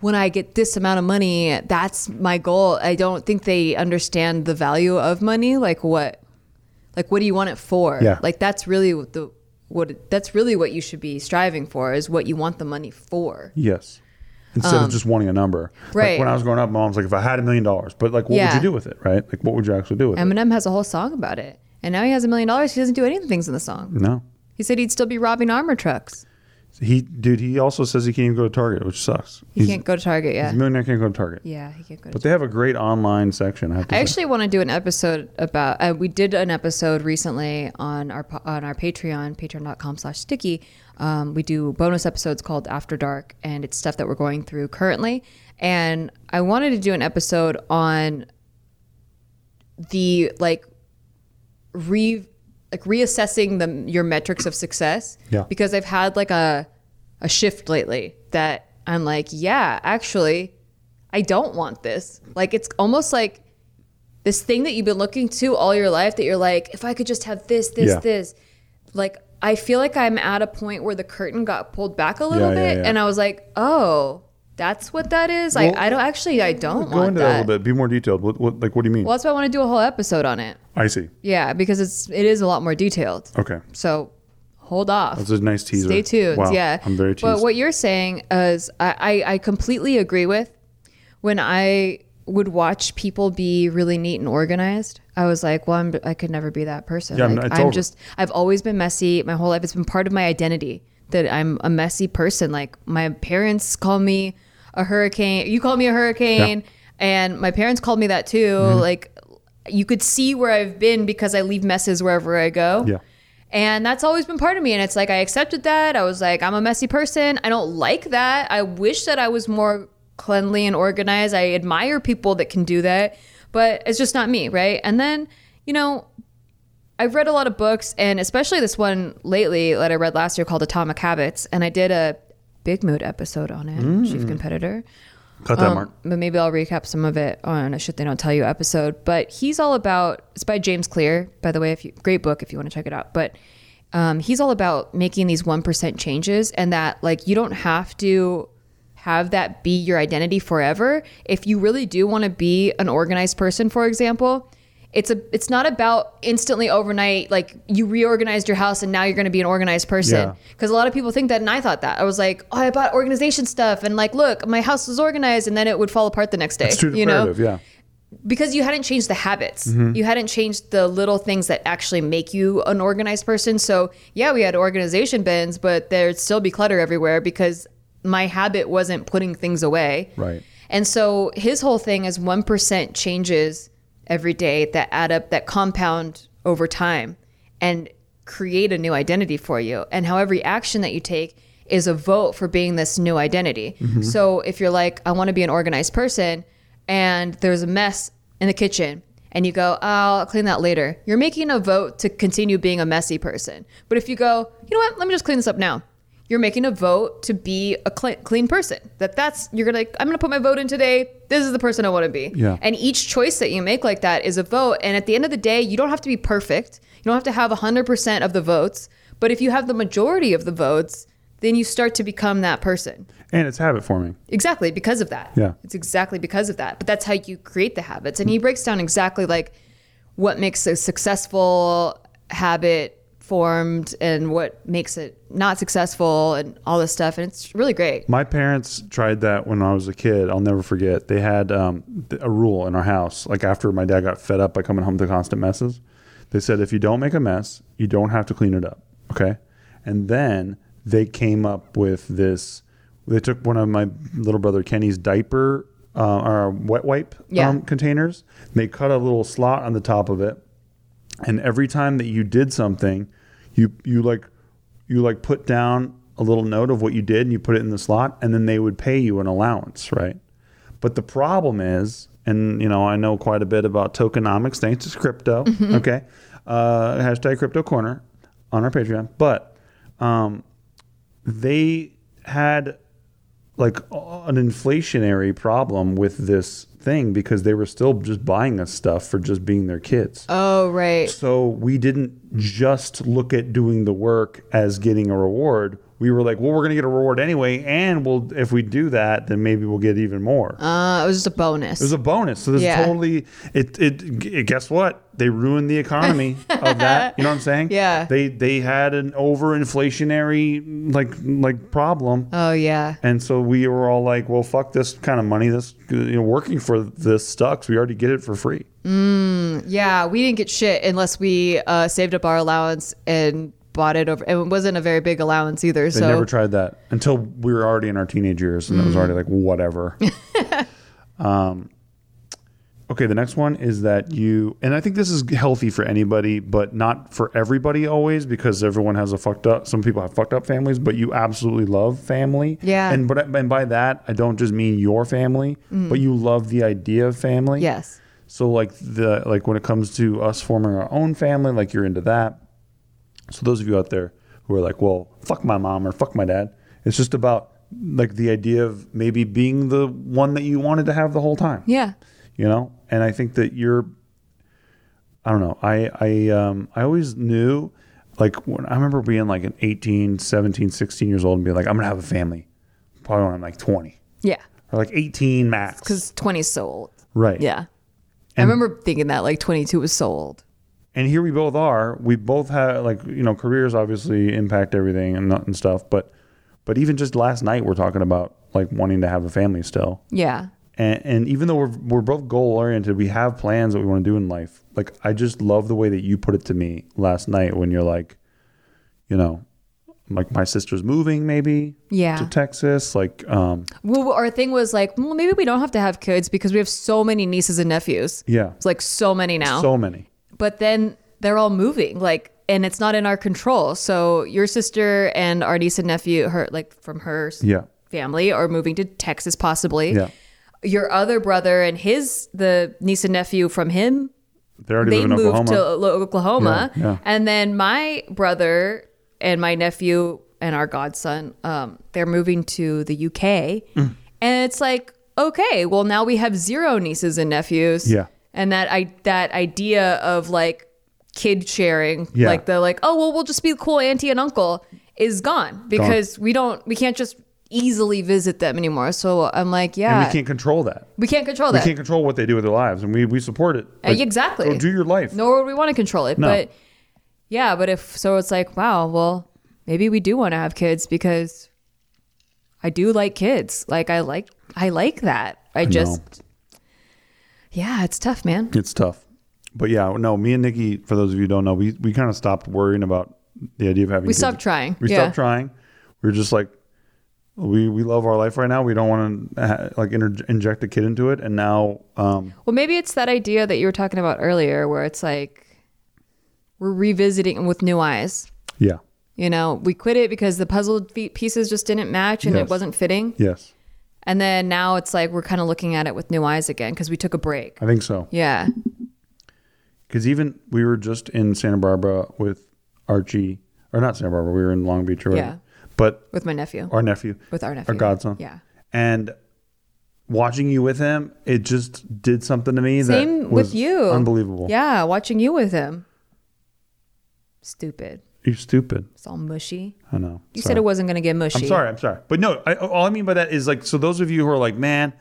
C: when I get this amount of money, that's my goal. I don't think they understand the value of money. Like what, like what do you want it for?
B: Yeah.
C: Like that's really what the what that's really what you should be striving for is what you want the money for.
B: Yes. Instead of just wanting a number. Like
C: Um, right.
B: when I was growing up, mom's like, if I had a million dollars, but like, what would you do with it, right? Like, what would you actually do with it?
C: Eminem has a whole song about it, and now he has a million dollars. He doesn't do any of the things in the song.
B: No.
C: He said he'd still be robbing armor trucks.
B: He, dude, he also says he can't even go to Target, which sucks.
C: He
B: He's-
C: can't go to Target
B: He's
C: yet.
B: a millionaire, can't go to Target.
C: Yeah, he can't go to
B: But they have a great online section. I have to
C: I actually want to do an episode about. Uh, we did an episode recently on our on our Patreon, patreon.com/slash sticky. Um, we do bonus episodes called After Dark, and it's stuff that we're going through currently. And I wanted to do an episode on the like re like reassessing the your metrics of success.
B: Yeah.
C: Because I've had like a a shift lately that I'm like, yeah, actually, I don't want this. Like it's almost like this thing that you've been looking to all your life that you're like, if I could just have this, this,
B: Yeah.
C: this. Like I feel like I'm at a point where the curtain got pulled back a little
B: Yeah, yeah,
C: bit
B: yeah.
C: and I was like, oh, that's what that is?
B: Well,
C: I, I don't actually I don't
B: Go
C: want
B: into
C: that.
B: that a little bit. Be more detailed. What, what, like, what do you mean?
C: Well, that's why I want to do a whole episode on it.
B: I see.
C: Yeah, because it's it is a lot more detailed.
B: Okay.
C: So hold off.
B: That's a nice teaser.
C: Stay tuned.
B: Wow,
C: Yeah.
B: I'm very
C: But what you're saying is, I, I, I completely agree with. When I would watch people be really neat and organized, I was like, well, I'm, I could never be that person.
B: Yeah,
C: like, I'm just, I've always been messy my whole life. It's been part of my identity that I'm a messy person. Like my parents call me a hurricane. You call me a hurricane. And my parents called me that too.
B: Mm-hmm.
C: Like you could see where I've been because I leave messes wherever I go.
B: Yeah.
C: And that's always been part of me. And it's like I accepted that. I was like, I'm a messy person. I don't like that. I wish that I was more cleanly and organized. I admire people that can do that, but it's just not me, right? And then, you know, I've read a lot of books, and especially this one lately that I read last year called Atomic Habits. And I did a Big Mood episode on it, Chief Competitor.
B: Cut that,
C: Um,
B: Mark.
C: But maybe I'll recap some of it on a shit they don't tell you episode. But he's all about. It's by James Clear, by the way. If you great book if you want to check it out. But um, he's all about making these one percent changes, and that like you don't have to have that be your identity forever. If you really do want to be an organized person, for example. It's a. It's not about instantly overnight. Like you reorganized your house and now you're going to be an organized person
B: Yeah.
C: because a lot of people think that and i thought that i was like oh i bought organization stuff and like look my house was organized and then it would fall apart the next day
B: It's too
C: you know.
B: Yeah.
C: because you hadn't changed the habits
B: Mm-hmm.
C: you hadn't changed the little things that actually make you an organized person so yeah we had organization bins but there'd still be clutter everywhere because my habit wasn't putting things away
B: Right.
C: and so his whole thing is 1% changes every day that add up, that compound over time and create a new identity for you. And how every action that you take is a vote for being this new identity. Mm-hmm. So if you're like, I want to be an organized person and there's a mess in the kitchen and you go, oh, I'll clean that later, you're making a vote to continue being a messy person. But if you go, you know what, let me just clean this up now you're making a vote to be a clean, clean person. That that's you're gonna like, I'm gonna put my vote in today. This is the person I want to be.
B: Yeah.
C: And each choice that you make like that is a vote. And at the end of the day, you don't have to be perfect. You don't have to have 100% of the votes. But if you have the majority of the votes, then you start to become that person.
B: And it's habit forming.
C: Exactly because of that.
B: Yeah.
C: It's exactly because of that. But that's how you create the habits. And he breaks down exactly like what makes a successful habit formed and what makes it not successful and all this stuff. And it's really great.
B: My parents tried that when I was a kid. I'll never forget. They had um, a rule in our house. Like after my dad got fed up by coming home to constant messes, they said if you don't make a mess, you don't have to clean it up. Okay. And then they came up with this. They took one of my little brother Kenny's diaper uh, or wet wipe
C: Yeah.
B: um, containers. They cut a little slot on the top of it, and every time that you did something, you you like you like put down a little note of what you did and you put it in the slot, and then they would pay you an allowance, right? But the problem is, and you know, I know quite a bit about tokenomics thanks to crypto. Okay, uh, hashtag crypto corner on our Patreon, but um, they had like an inflationary problem with this thing because they were still just buying us stuff for just being their kids.
C: Oh, right.
B: So we didn't just look at doing the work as getting a reward. We were like, well, we're going to get a reward anyway, and we'll if we do that, then maybe we'll get even more.
C: Uh, it was just a bonus.
B: It was a bonus. So this
C: Yeah.
B: totally it, it it guess what? They ruined the economy of that. You know what I'm saying?
C: Yeah.
B: They they had an overinflationary like like problem.
C: oh, yeah.
B: And so we were all like, well, fuck this kind of money. This you know, working for this sucks. We already get it for free.
C: Yeah, we didn't get shit unless we uh, saved up our allowance and bought it over. It wasn't a very big allowance either.
B: They
C: so
B: never tried that until we were already in our teenage years, and it was already like whatever. um, okay, the next one is that you, and I think this is healthy for anybody, but not for everybody always, because everyone has a fucked up. Some people have fucked up families, but you absolutely love family.
C: Yeah.
B: and but and by that I don't just mean your family, but you love the idea of family.
C: yes.
B: So like the like when it comes to us forming our own family, like you're into that. So those of you out there who are like, well, fuck my mom or fuck my dad, it's just about like the idea of maybe being the one that you wanted to have the whole time.
C: Yeah.
B: You know? And I think that you're I don't know. I I um I always knew like when I remember being like an 18, 17, 16 years old and being like, I'm gonna have a family. Probably when I'm like 20
C: Yeah.
B: or like 18 max.
C: Because 20 is so old.
B: right.
C: Yeah. I remember thinking that like 22 was so old.
B: And here we both are. We both have like you know careers obviously impact everything and, and stuff, but but even just last night we're talking about like wanting to have a family still.
C: Yeah.
B: And, and even though we're we're both goal oriented, we have plans that we want to do in life. Like I just love the way that you put it to me last night when you're like, you know, like my sister's moving maybe
C: Yeah.
B: to Texas. Like um
C: Well, our thing was like, well, maybe we don't have to have kids because we have so many nieces and nephews.
B: yeah,
C: It's like so many now.
B: so many.
C: But then they're all moving like and it's not in our control so your sister and our niece and nephew her like from her
B: Yeah,
C: family are moving to texas possibly
B: yeah.
C: your other brother and his the niece and nephew from him
B: They already
C: they
B: live in
C: moved
B: Oklahoma.
C: to oklahoma
B: Yeah, yeah.
C: and then my brother and my nephew and our godson um, they're moving to the uk
B: Mm.
C: and it's like okay well now we have zero nieces and nephews
B: Yeah.
C: And that i that idea of like kid sharing
B: Yeah.
C: like the like oh well we'll just be the cool auntie and uncle is gone because we don't we can't just easily visit them anymore so i'm like yeah
B: and we can't control that. We can't control
C: that.
B: We can't control what they do with their lives, and we we support it.
C: Uh, exactly.
B: Go do your life.
C: nor would we want to control it
B: No.
C: but yeah but if so it's like wow well maybe we do want to have kids because i do like kids like i like i like that i, just yeah it's tough man
B: It's tough. But yeah, no, me and Nikki, for those of you who don't know, we, we kind of stopped worrying about the idea of having
C: We
B: kids.
C: stopped trying.
B: We
C: Yeah.
B: stopped trying. We were just like, we, we love our life right now. We don't want to ha- like inter- inject a kid into it. And now, um,
C: well maybe it's that idea that you were talking about earlier where it's like we're revisiting with new eyes
B: yeah,
C: you know we quit it because the puzzle pieces just didn't match and
B: Yes.
C: it wasn't fitting
B: yes,
C: and then now it's like we're kind of looking at it with new eyes again because we took a break
B: I think so.
C: yeah
B: Because even we were just in Santa Barbara with Archie, or not Santa Barbara, we were in Long Beach or whatever.
C: Yeah.
B: But
C: with my nephew
B: our nephew,
C: with our nephew
B: our godson,
C: yeah
B: and watching you with him, it just did something to me
C: Same
B: that
C: with you.
B: unbelievable.
C: Yeah, watching you with him. Stupid.
B: You're stupid.
C: It's all mushy.
B: I know.
C: You
B: Sorry.
C: said it wasn't going to get mushy.
B: I'm sorry. I'm sorry. But no, I, all I mean by that is like, so those of you who are like, man,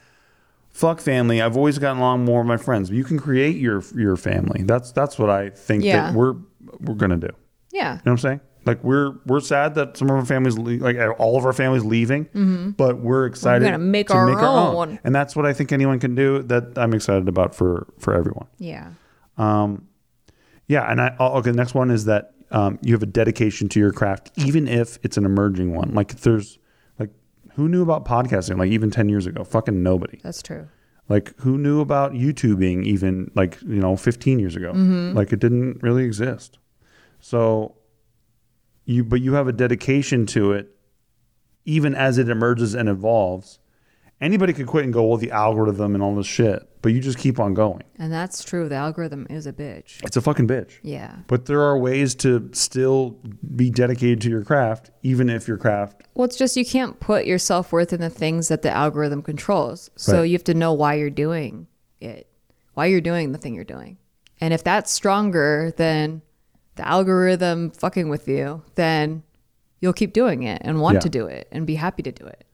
B: fuck family. I've always gotten along more with my friends. You can create your your family. That's that's what I think
C: Yeah.
B: that we're we're gonna do.
C: Yeah.
B: You know what I'm saying? Like we're we're sad that some of our families, le- like all of our families, leaving, but we're excited
C: gonna make
B: to
C: our
B: make our own.
C: own.
B: and that's what I think anyone can do. That I'm excited about for for everyone.
C: Yeah. Um.
B: Yeah, and I oh, okay. The next one is that um, you have a dedication to your craft, even if it's an emerging one. Like there's like who knew about podcasting like even ten years ago? Fucking nobody.
C: That's true.
B: Like who knew about YouTubing even like you know 15 years ago? Like it didn't really exist. So you but you have a dedication to it, even as it emerges and evolves. Anybody could quit and go, well, the algorithm and all this shit, but you just keep on going.
C: And that's true. The algorithm is a bitch.
B: It's a fucking bitch.
C: Yeah.
B: But there are ways to still be dedicated to your craft, even if your craft.
C: Well, it's just you can't put your self worth in the things that the algorithm controls. So
B: Right.
C: you have to know why you're doing it, why you're doing the thing you're doing. And if that's stronger than the algorithm fucking with you, then you'll keep doing it and want
B: Yeah.
C: to do it and be happy to do it.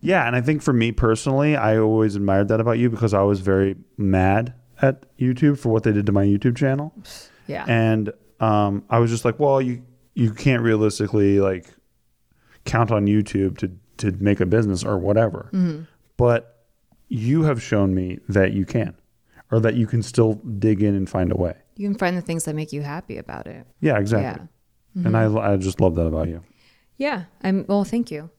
B: Yeah, and I think for me personally, I always admired that about you because I was very mad at YouTube for what they did to my YouTube channel.
C: Yeah.
B: and um, I was just like, well, you you can't realistically like count on YouTube to to make a business or whatever.
C: Mm-hmm.
B: But you have shown me that you can, or that you can still dig in and find a way.
C: you can find the things that make you happy about it.
B: Yeah, exactly.
C: Yeah.
B: And I I just love that about you.
C: Yeah, I'm. Well, thank you.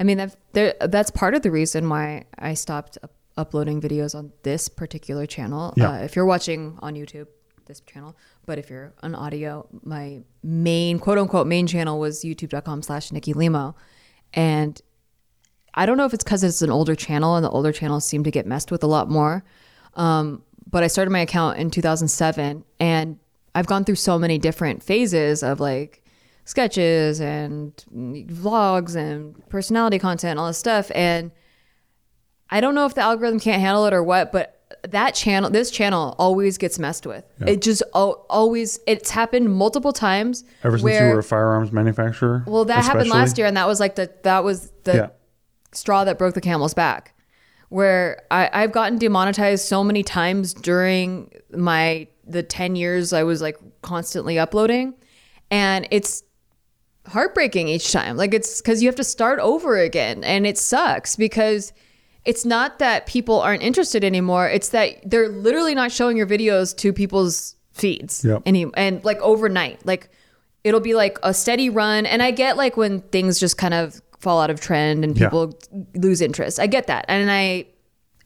C: I mean, that that's part of the reason why I stopped up- uploading videos on this particular channel.
B: Yeah.
C: Uh, if you're watching on YouTube, this channel, but if you're on audio, my main quote unquote main channel was YouTube.com/slash Nikki Limo, and I don't know if it's because it's an older channel and the older channels seem to get messed with a lot more. Um, but I started my account in 2007 and I've gone through so many different phases of like sketches and vlogs and personality content, and all this stuff. And I don't know if the algorithm can't handle it or what, but that channel, this channel always gets messed with. It just al- always, it's happened multiple times.
B: Ever since
C: where-
B: you were a firearms manufacturer.
C: well, that happened last year, and that was like the that was the
B: Yeah.
C: straw that broke the camel's back. Where I, I've gotten demonetized so many times during my the ten years I was like constantly uploading, and it's heartbreaking each time. Like it's because you have to start over again, and it sucks because it's not that people aren't interested anymore. It's that they're literally not showing your videos to people's feeds
B: Yep.
C: any and like overnight. Like it'll be like a steady run, and I get like when things just kind of fall out of trend and
B: Yeah.
C: people lose interest. I get that, and I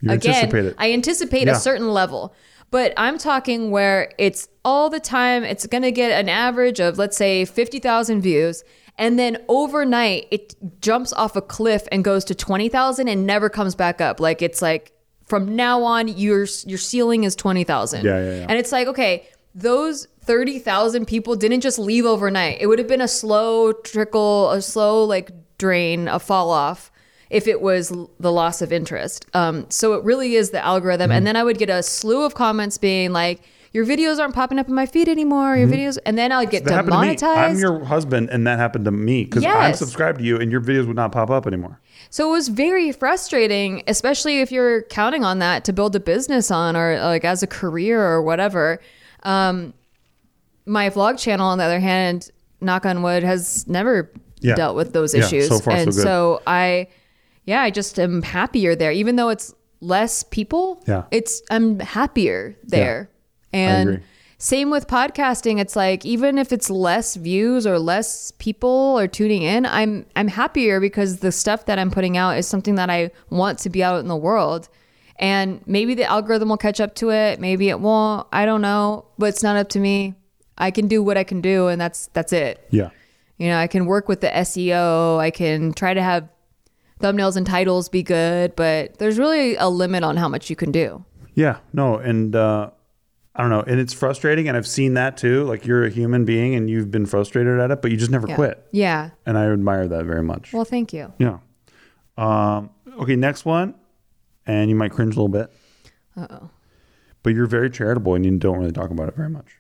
B: You
C: again,
B: anticipate it.
C: I anticipate
B: Yeah.
C: a certain level. But I'm talking where it's all the time, it's going to get an average of, let's say, 50,000 views. And then overnight, it jumps off a cliff and goes to 20,000 and never comes back up. Like it's like from now on, your, your ceiling is 20,000.
B: Yeah, yeah, yeah.
C: And it's like, okay, those 30,000 people didn't just leave overnight. It would have been a slow trickle, a slow like drain, a fall off if it was the loss of interest. Um, so it really is the algorithm.
B: Mm-hmm.
C: And then I would get a slew of comments being like, your videos aren't popping up in my feed anymore. Your videos, and then I'll get
B: Mm-hmm. That happened to me.
C: demonetized.
B: I'm your husband, and that happened to me because I'm subscribed to you, and your videos would not pop up anymore.
C: So it was very frustrating, especially if you're counting on that to build a business on or like as a career or whatever. Um, my vlog channel, on the other hand, knock on wood, has never
B: Yeah.
C: dealt with those
B: Yeah,
C: issues.
B: so far, so
C: and
B: good.
C: so I, yeah, I just am happier there, even though it's less people.
B: Yeah.
C: It's, I'm happier there. And
B: agree.
C: same with podcasting. It's like even if it's less views or less people are tuning in, I'm I'm happier because the stuff that I'm putting out is something that I want to be out in the world. And maybe the algorithm will catch up to it, maybe it won't. I don't know, but it's not up to me. I can do what I can do and that's that's it.
B: Yeah.
C: You know, I can work with the SEO, I can try to have thumbnails and titles be good, but there's really a limit on how much you can do.
B: Yeah, no, and uh, I don't know, and it's frustrating, and I've seen that too. Like you're a human being, and you've been frustrated at it, but you just never
C: Yeah.
B: quit,
C: Yeah.
B: and I admire that very much.
C: Well, thank you.
B: yeah. Um, okay, next one, and you might cringe a little bit,
C: Uh oh.
B: but you're very charitable, and you don't really talk about it very much.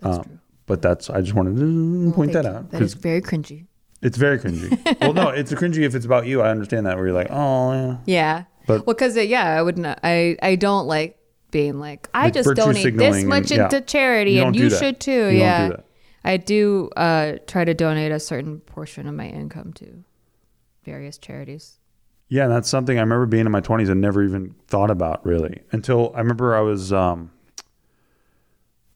C: That's
B: Um,
C: true.
B: But that's I just wanted to
C: Well,
B: point that
C: you.
B: out
C: That is very cringy.
B: It's very cringy. well, no, it's cringy if it's about you. I understand that where you're like, oh, yeah.
C: Yeah.
B: But-
C: well, because yeah, I wouldn't. I I don't like being like I
B: Like
C: just donate this much
B: and- yeah.
C: into charity,
B: You
C: and you should too.
B: You
C: yeah.
B: do.
C: I do uh, try to donate a certain portion of my income to various charities.
B: Yeah, and that's something I remember being in my 20s and never even thought about really until I remember I was, um,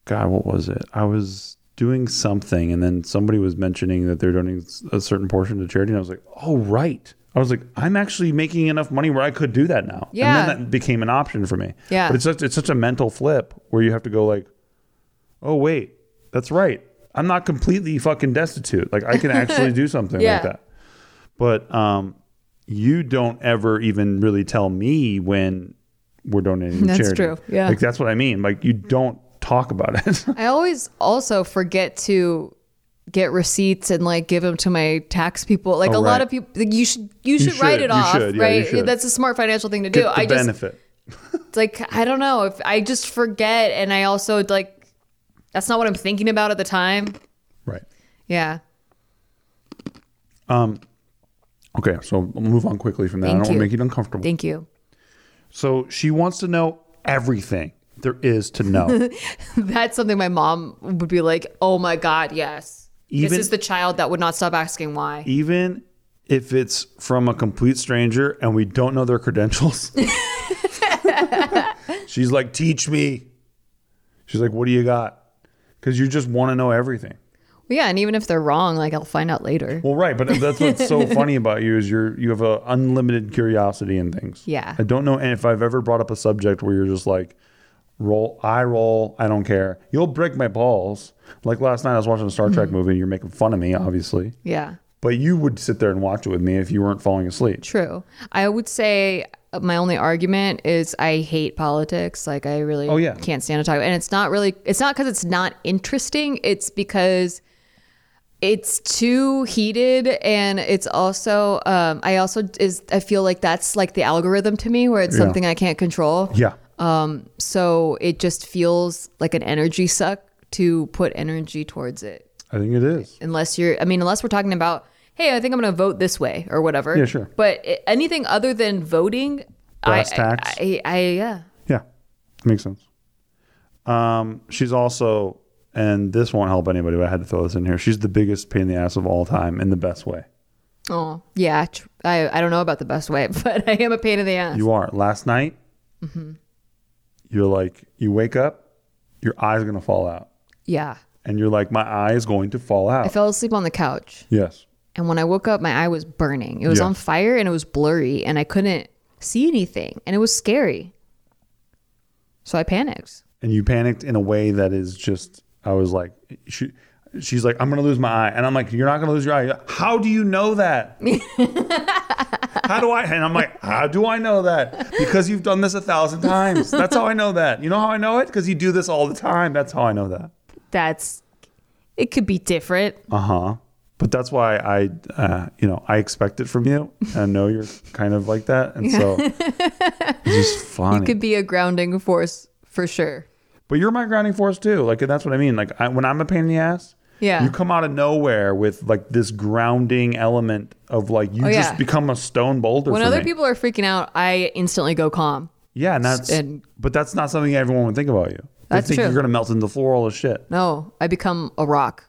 B: God, what was it? I was doing something and then somebody was mentioning that they're donating a certain portion to charity. And I was like, oh, right. I was like, I'm actually making enough money where I could do that now.
C: Yeah.
B: And then that became an option for me.
C: Yeah.
B: But it's such, it's such a mental flip where you have to go like, oh, wait, that's right. I'm not completely fucking destitute. Like I can actually do something
C: Yeah.
B: like that. But um, you don't ever even really tell me when we're donating to
C: That's
B: charity.
C: true, yeah.
B: Like that's what I mean. Like you don't talk about it.
C: I always also forget to get receipts and like give them to my tax people. Like
B: Oh,
C: a lot of people, like, you should you should write
B: should,
C: it
B: you
C: off,
B: should, yeah, you
C: right? That's a smart financial thing to do. I just
B: benefit.
C: it's like I don't know if I just forget, and I also like that's not what I'm thinking about at the time.
B: Right.
C: Yeah.
B: Um okay, so we'll move on quickly from that. I don't want to make you uncomfortable.
C: Thank you.
B: so she wants to know everything there is to know.
C: That's something my mom would be like, "Oh my god, yes."
B: Even-
C: this is the child that would not stop asking why.
B: Even if it's from a complete stranger and we don't know their credentials. She's like, teach me. She's like, what do you got? Because you just want to know everything.
C: Well, yeah, and even if they're wrong, like I'll find out later.
B: Well, right, but that's what's so funny about you is you're you have a unlimited curiosity in things.
C: Yeah.
B: I don't know if I've ever brought up a subject where you're just like, roll, I roll, I don't care. You'll break my balls. Like last night, I was watching a Star
C: Mm-hmm.
B: Trek movie. and You're making fun of me, obviously,
C: Yeah.
B: but you would sit there and watch it with me if you weren't falling asleep.
C: True. I would say uh, my only argument is I hate politics. Like I really
B: Oh, yeah.
C: can't stand to talk. And it's not really. It's not because it's not interesting. It's because it's too heated, and it's also. Um, I also is. I feel like that's like the algorithm to me, where it's
B: Yeah.
C: something I can't control.
B: Yeah.
C: So it just feels like an energy suck to put energy towards it.
B: I think it is.
C: unless you're i mean unless we're talking about hey i think i'm going to vote this way or whatever
B: Yeah, sure.
C: but anything other than voting
B: Brass
C: I,
B: tacks.
C: I, I, I yeah
B: Yeah, makes sense. Um, she's also, and this won't help anybody, but I had to throw this in here. She's the biggest pain in the ass of all time in the best way.
C: oh yeah tr- i i don't know about the best way but i am a pain in the ass
B: You are. Last night,
C: Mm-hmm.
B: You're like, you wake up, your eye's gonna fall out,
C: yeah
B: and you're like, my eye is going to fall out.
C: i fell asleep on the couch
B: yes.
C: and when i woke up my eye was burning it was
B: Yeah.
C: on fire and it was blurry and i couldn't see anything and it was scary so i panicked
B: And you panicked in a way that is just. I was like, she, she's like, I'm gonna lose my eye, and I'm like, you're not gonna lose your eye. How do you know that? how do I? And I'm like, how do I know that? Because you've done this a thousand times. That's how I know that. You know how I know it? Because you do this all the time. That's how I know that.
C: that's it could be different
B: Uh huh. But that's why I, uh, you know, I expect it from you. And I know you're kind of like that, and so it's just funny.
C: it could be a grounding force for sure
B: But you're my grounding force too. Like that's what I mean. Like I, when I'm a pain in the ass,
C: Yeah.
B: you come out of nowhere with like this grounding element of like you
C: Oh,
B: just
C: yeah.
B: become a stone boulder.
C: when other
B: me.
C: people are freaking out, I instantly go calm.
B: yeah, and that's
C: and-
B: but that's not something everyone would think about you. They
C: That's
B: think
C: true.
B: you're gonna melt into the floor all the shit.
C: No, I become a rock.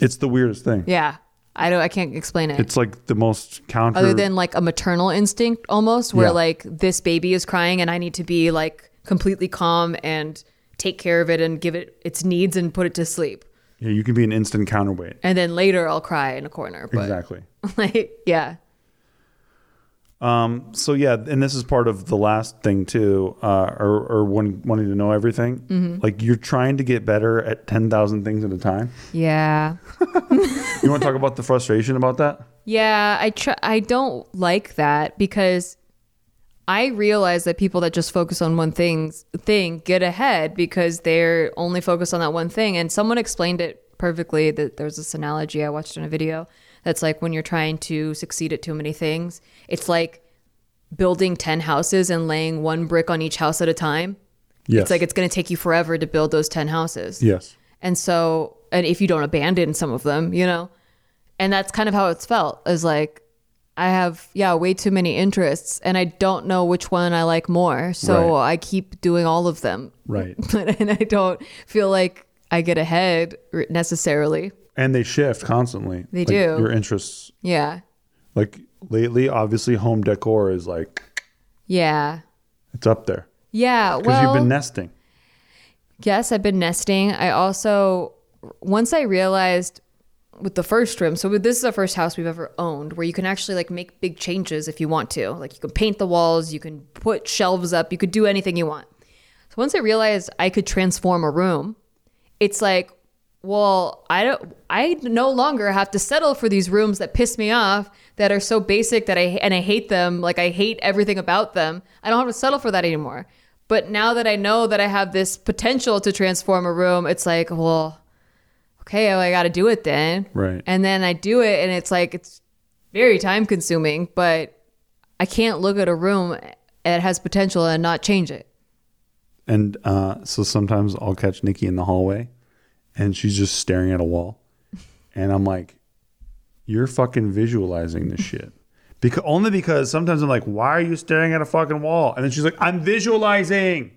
B: It's the weirdest thing.
C: Yeah, I don't. I can't explain it.
B: It's like the most counter.
C: Other than like a maternal instinct, almost where
B: Yeah.
C: like this baby is crying and I need to be like completely calm and take care of it and give it its needs and put it to sleep.
B: Yeah, you can be an instant counterweight.
C: And then later I'll cry in a corner. But
B: Exactly.
C: like, yeah.
B: Um, so yeah, and this is part of the last thing too, uh, or, or wanting to know everything.
C: Mm-hmm.
B: Like you're trying to get better at ten thousand things at a time.
C: Yeah.
B: You want to talk about the frustration about that?
C: Yeah, I try. I don't like that because I realize that people that just focus on one things thing get ahead because they're only focused on that one thing. And someone explained it perfectly. That there's this analogy I watched in a video that's like when you're trying to succeed at too many things, it's like building ten houses and laying one brick on each house at a time.
B: Yes.
C: It's like it's going to take you forever to build those ten houses.
B: yes.
C: And so, and if you don't abandon some of them, you know, and that's kind of how it's felt is like, I have, yeah, way too many interests and I don't know which one I like more. So
B: Right.
C: I keep doing all of them.
B: Right.
C: and I don't feel like I get ahead necessarily.
B: And they shift constantly.
C: They
B: Like,
C: do.
B: Your interests,
C: Yeah.
B: like lately, obviously, home decor is like
C: Yeah.
B: it's up there
C: Yeah.
B: because
C: Well,
B: you've been nesting.
C: Yes, I've been nesting. I also, once I realized with the first room, so this is the first house we've ever owned where you can actually like make big changes if you want to. Like you can paint the walls, you can put shelves up, you could do anything you want. So once I realized I could transform a room, it's like well, I don't. I no longer have to settle for these rooms that piss me off, that are so basic that I and I hate them. Like I hate everything about them. I don't have to settle for that anymore. But now that I know that I have this potential to transform a room, it's like, well, okay, well, I got to do it then.
B: Right.
C: And then I do it, and it's like it's very time consuming, but I can't look at a room that has potential and not change it.
B: And uh, so sometimes I'll catch Nikki in the hallway and she's just staring at a wall. And I'm like, you're fucking visualizing this shit. Because only because sometimes I'm like, why are you staring at a fucking wall? And then she's like, I'm visualizing.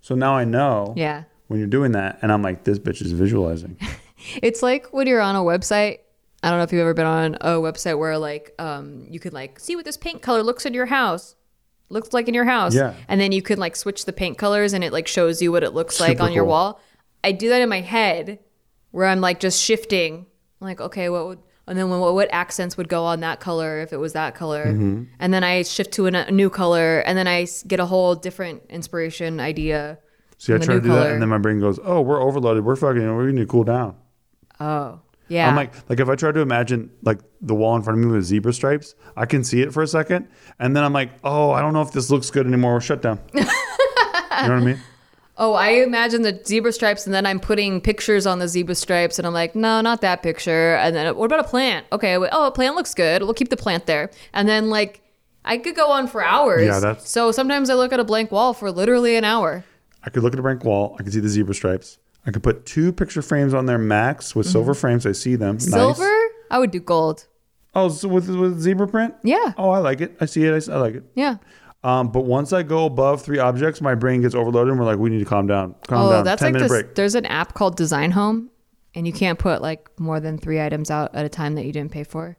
B: So now I know
C: Yeah.
B: when you're doing that. And I'm like, this bitch is visualizing.
C: It's like when you're on a website. I don't know if you've ever been on a website where like um you could like see what this paint color looks in your house. Looks like in your house.
B: Yeah.
C: And then you can like switch the paint colors and it like shows you what it looks like
B: Super
C: on your wall. I do that in my head where I'm like just shifting. I'm like, okay, what would and then what, what accents would go on that color if it was that color?
B: Mm-hmm.
C: And then I shift to a, a new color and then i get a whole different inspiration idea.
B: See, I try to do that. And then my brain goes, oh, we're overloaded. We're fucking, we need to cool down.
C: Oh. Yeah.
B: I'm like, like if I try to imagine like the wall in front of me with zebra stripes, I can see it for a second, and then I'm like, oh, I don't know if this looks good anymore. Shut down. you know what I mean?
C: Oh, I imagine the zebra stripes, and then I'm putting pictures on the zebra stripes, and I'm like, no, not that picture. And then, what about a plant? Okay, wait, oh, a plant looks good. We'll keep the plant there. And then, like, I could go on for hours.
B: Yeah, that's-
C: so sometimes I look at a blank wall for literally an hour.
B: I could look at a blank wall. I could see the zebra stripes. I could put two picture frames on there max with silver frames. I see them. Nice.
C: Mm-hmm. Silver? I would do gold.
B: Oh, so with with zebra print?
C: Yeah.
B: Oh, I like it. I see it. I, s- I like it.
C: Yeah.
B: Um, but once I go above three objects, my brain gets overloaded, and we're like, we need to calm down. Calm
C: Oh,
B: down.
C: that's
B: Ten
C: like
B: minute
C: this.
B: break.
C: There's an app called Design Home, and you can't put like more than three items out at a time that you didn't pay for.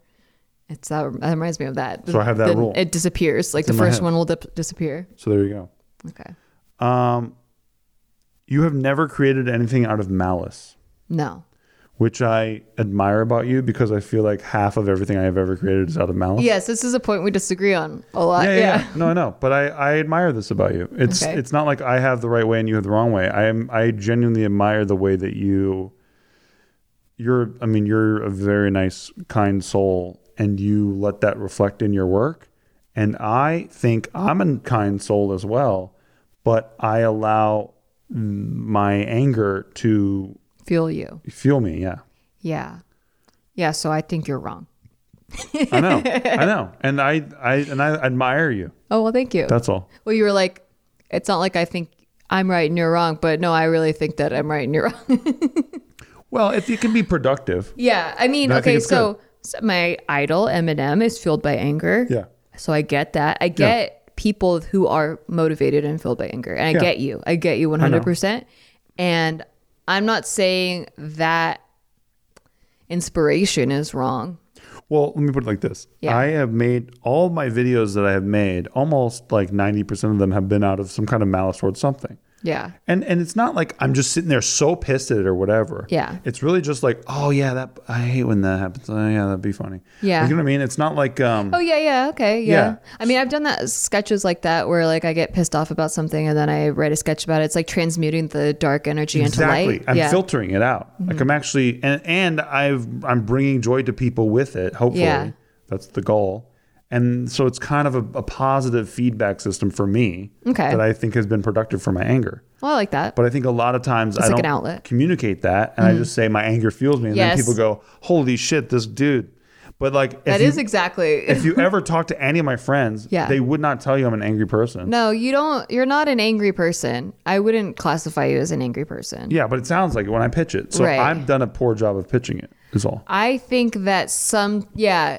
C: It's that, that reminds me of that.
B: So I have that
C: Then
B: rule.
C: It disappears. Like the
B: in my
C: first
B: head.
C: one will dip, disappear.
B: So there you go.
C: Okay.
B: Um, you have never created anything out of malice.
C: No.
B: which I admire about you because I feel like half of everything I have ever created is out of malice.
C: Yes, this is a point we disagree on a lot.
B: Yeah,
C: Yeah.
B: yeah. No, I know, but I, I admire this about you. It's
C: Okay.
B: it's not like I have the right way and you have the wrong way. I am I genuinely admire the way that you. You're, I mean, you're a very nice, kind soul, and you let that reflect in your work. And I think I'm a kind soul as well, but I allow my anger to
C: Feel you.
B: fuel me. Yeah.
C: Yeah. Yeah, so I think you're wrong.
B: I know, I know, and I, I, and I admire you.
C: Oh, well, thank you.
B: That's all.
C: well, you were like, it's not like I think I'm right and you're wrong, but no, I really think that I'm right and you're wrong.
B: Well, if you can be productive,
C: yeah. I mean,
B: I
C: okay,
B: it's
C: so, so my idol, Eminem, is fueled by anger.
B: yeah,
C: So I get that. I get people who are motivated and filled by anger. And I
B: Yeah.
C: get you. I get you 100%. And I'm not saying that inspiration is wrong.
B: Well, let me put it like this.
C: Yeah.
B: I have made all my videos that I have made, almost like 90% of them have been out of some kind of malice towards something.
C: Yeah.
B: And and it's not like I'm just sitting there so pissed at it or whatever.
C: Yeah.
B: It's really just like, oh yeah, that I hate when that happens. Oh yeah, that'd be funny.
C: Yeah.
B: Like, you know what I mean? It's not like um
C: Oh yeah, yeah, okay, yeah.
B: Yeah.
C: I mean, I've done that sketches like that where like I get pissed off about something and then I write a sketch about it. It's like transmuting the dark energy
B: exactly.
C: into light. Exactly.
B: I'm
C: yeah. Mm-hmm.
B: filtering it out. Like I'm actually and and I've I'm bringing joy to people with it. Hopefully,
C: Yeah.
B: that's the goal. And so it's kind of a, a positive feedback system for me
C: Okay.
B: that I think has been productive for my anger.
C: Well, I like that.
B: But I think a lot of times I
C: like
B: don't.
C: Mm-hmm.
B: communicate that, and I just say my anger fuels me, and
C: Yes.
B: then people go, "Holy shit, this dude!" But like, if
C: That
B: you,
C: is exactly.
B: if you ever talk to any of my friends,
C: Yeah.
B: they would not tell you I'm an angry person.
C: no, you don't. You're not an angry person. I wouldn't classify you as an angry person.
B: Yeah, but it sounds like it when I pitch it. So
C: Right.
B: I've done a poor job of pitching it. Is all.
C: I think that some, yeah,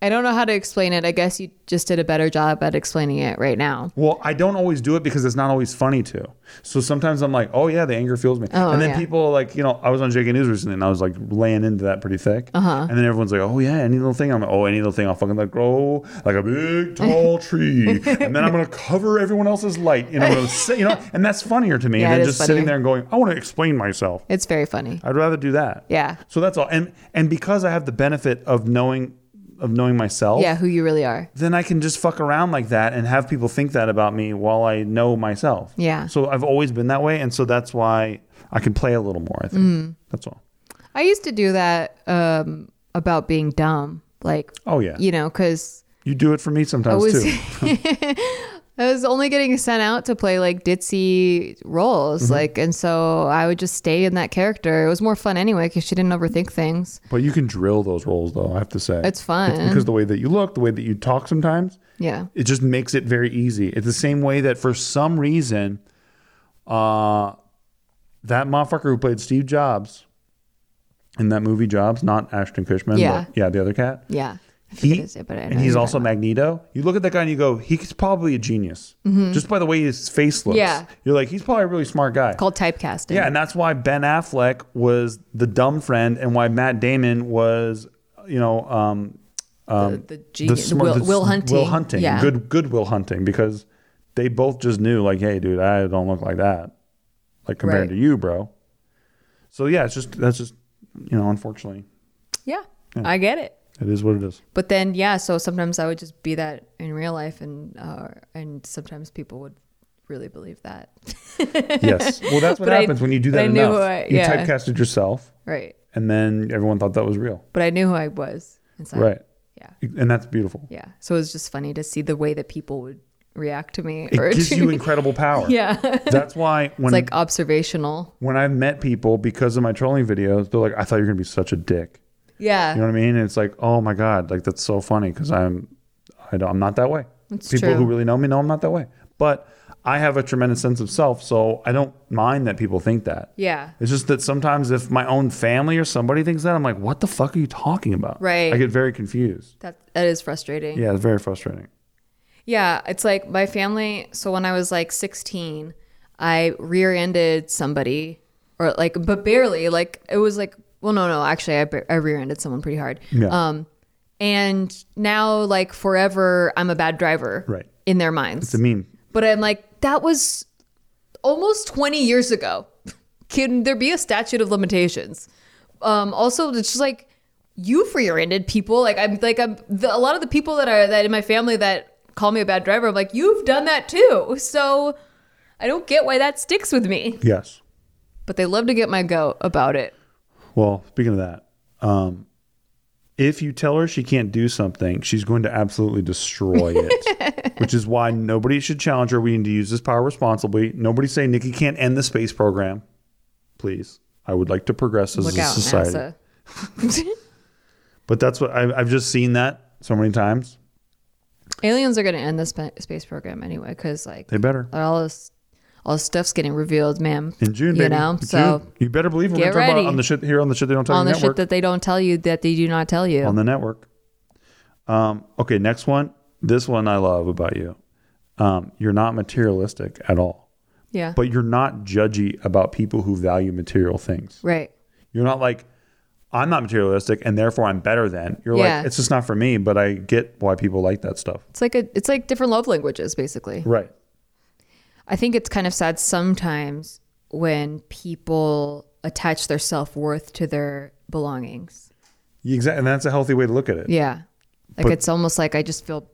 C: I don't know how to explain it. I guess you just did a better job at explaining it right now.
B: Well, I don't always do it because it's not always funny to. So sometimes I'm like, oh yeah, the anger fuels me.
C: Oh,
B: and then
C: yeah.
B: people like, you know, I was on JK News recently and I was like laying into that pretty thick. Uh-huh. And then everyone's like, oh yeah, any little thing. I'm like, oh, any little thing, I'll fucking like grow like a big tall tree. and then I'm gonna cover everyone else's light. Know, I'm gonna say, you know, and that's funnier to me
C: Yeah,
B: than just sitting there and going, I want to explain myself.
C: It's very funny.
B: I'd rather do that.
C: Yeah.
B: So that's all. And and because I have the benefit of knowing of knowing myself
C: Yeah, who you really are.
B: then I can just fuck around like that and have people think that about me while I know myself.
C: Yeah.
B: So I've always been that way, and so that's why I can play a little more. I think
C: Mm.
B: that's all.
C: I used to do that um, about being dumb, like
B: Oh yeah,
C: you know, because
B: you do it for me sometimes
C: was
B: too.
C: I was only getting sent out to play like ditzy roles,
B: Mm-hmm.
C: like, and so I would just stay in that character. It was more fun anyway because she didn't overthink things.
B: But you can drill those roles, though. I have to say,
C: It's fun.
B: because the way that you look, the way that you talk, sometimes
C: Yeah,
B: it just makes it very easy. It's the same way that for some reason, uh, that motherfucker who played Steve Jobs in that movie Jobs, not Ashton Kutcher,
C: Yeah.
B: but yeah, the other cat.
C: yeah.
B: He
C: forget his but I
B: and he's also. Magneto. You look at that guy and you go, he's probably a genius, just by the way his face looks.
C: Mm-hmm. Yeah.
B: you're like, he's probably a really smart guy.
C: called typecasting.
B: Yeah, and that's why Ben Affleck was the dumb friend, and why Matt Damon was, you know, um,
C: the, the genius, Will,
B: the-
C: Will Hunting.
B: Will Hunting,
C: Yeah,
B: good, good Will Hunting, because they both just knew, like, hey, dude, I don't look like that, like compared
C: Right.
B: to you, bro. So yeah, it's just that's just, you know, unfortunately,
C: yeah, I get it.
B: It is what it is.
C: But then, yeah, so sometimes I would just be that in real life, and uh, and sometimes people would really believe that.
B: Yes, well, that's what
C: But I-
B: happens when you do that
C: I
B: enough.
C: I-
B: you
C: yeah.
B: typecasted yourself,
C: right.
B: and then everyone thought that was real,
C: But I knew who I was inside.
B: right?
C: Yeah.
B: And that's beautiful.
C: Yeah. So it was just funny to see the way that people would react to me.
B: It
C: or
B: gives
C: to-
B: you incredible power.
C: yeah.
B: That's why when
C: it's like observational.
B: when I've met people because of my trolling videos, they're like, "I thought you were gonna be such a dick."
C: Yeah.
B: You know what I mean? And it's like, oh my god, like that's so funny because I'm, I don't, I'm not that way.
C: It's
B: people
C: true.
B: who really know me know I'm not that way. But I have a tremendous sense of self, so I don't mind that people think that.
C: yeah.
B: It's just that sometimes if my own family or somebody thinks that, I'm like, what the fuck are you talking about?
C: Right.
B: I get very confused.
C: That that is frustrating.
B: Yeah, it's very frustrating.
C: Yeah, it's like my family. So when I was like 16, I rear-ended somebody, or like, but barely. Like it was like, well, no, no. Actually, I, I rear-ended someone pretty hard.
B: Yeah.
C: Um, and now like forever, I'm a bad driver.
B: Right.
C: In their minds.
B: It's a meme.
C: But I'm like, that was almost 20 years ago. Can there be a statute of limitations? Um, also, it's just like you've rear-ended people. Like I'm like I'm the, a lot of the people that are that in my family that call me a bad driver. I'm like, you've done that too. So I don't get why that sticks with me.
B: Yes.
C: But they love to get my goat about it.
B: Well, speaking of that, um, if you tell her she can't do something, she's going to absolutely destroy it. which is why nobody should challenge her. We need to use this power responsibly. Nobody say Nikki can't end the space program. Please. I would like to progress as
C: Look
B: a
C: out,
B: society. But that's what I, I've just seen that so many times.
C: Aliens are going to end the spa- space program anyway because like
B: They better.
C: all this all this stuff's getting revealed, man.
B: In June,
C: you
B: baby.
C: know.
B: In
C: So
B: June. you better believe we're going to talk about on the shit here on the shit they don't tell
C: on
B: you
C: the
B: network.
C: shit that they don't tell you that they do not tell you.
B: on the network. Um, okay, next one. This one I love about you. Um, you're not materialistic at all,
C: yeah.
B: but you're not judgy about people who value material things.
C: right.
B: You're not like, I'm not materialistic and therefore I'm better than. You're
C: Yeah.
B: like, it's just not for me, but I get why people like that stuff.
C: It's like a it's like different love languages basically.
B: Right.
C: I think it's kind of sad sometimes when people attach their self-worth to their belongings.
B: Exactly. And that's a healthy way to look at it.
C: Yeah. Like
B: But-
C: it's almost like I just feel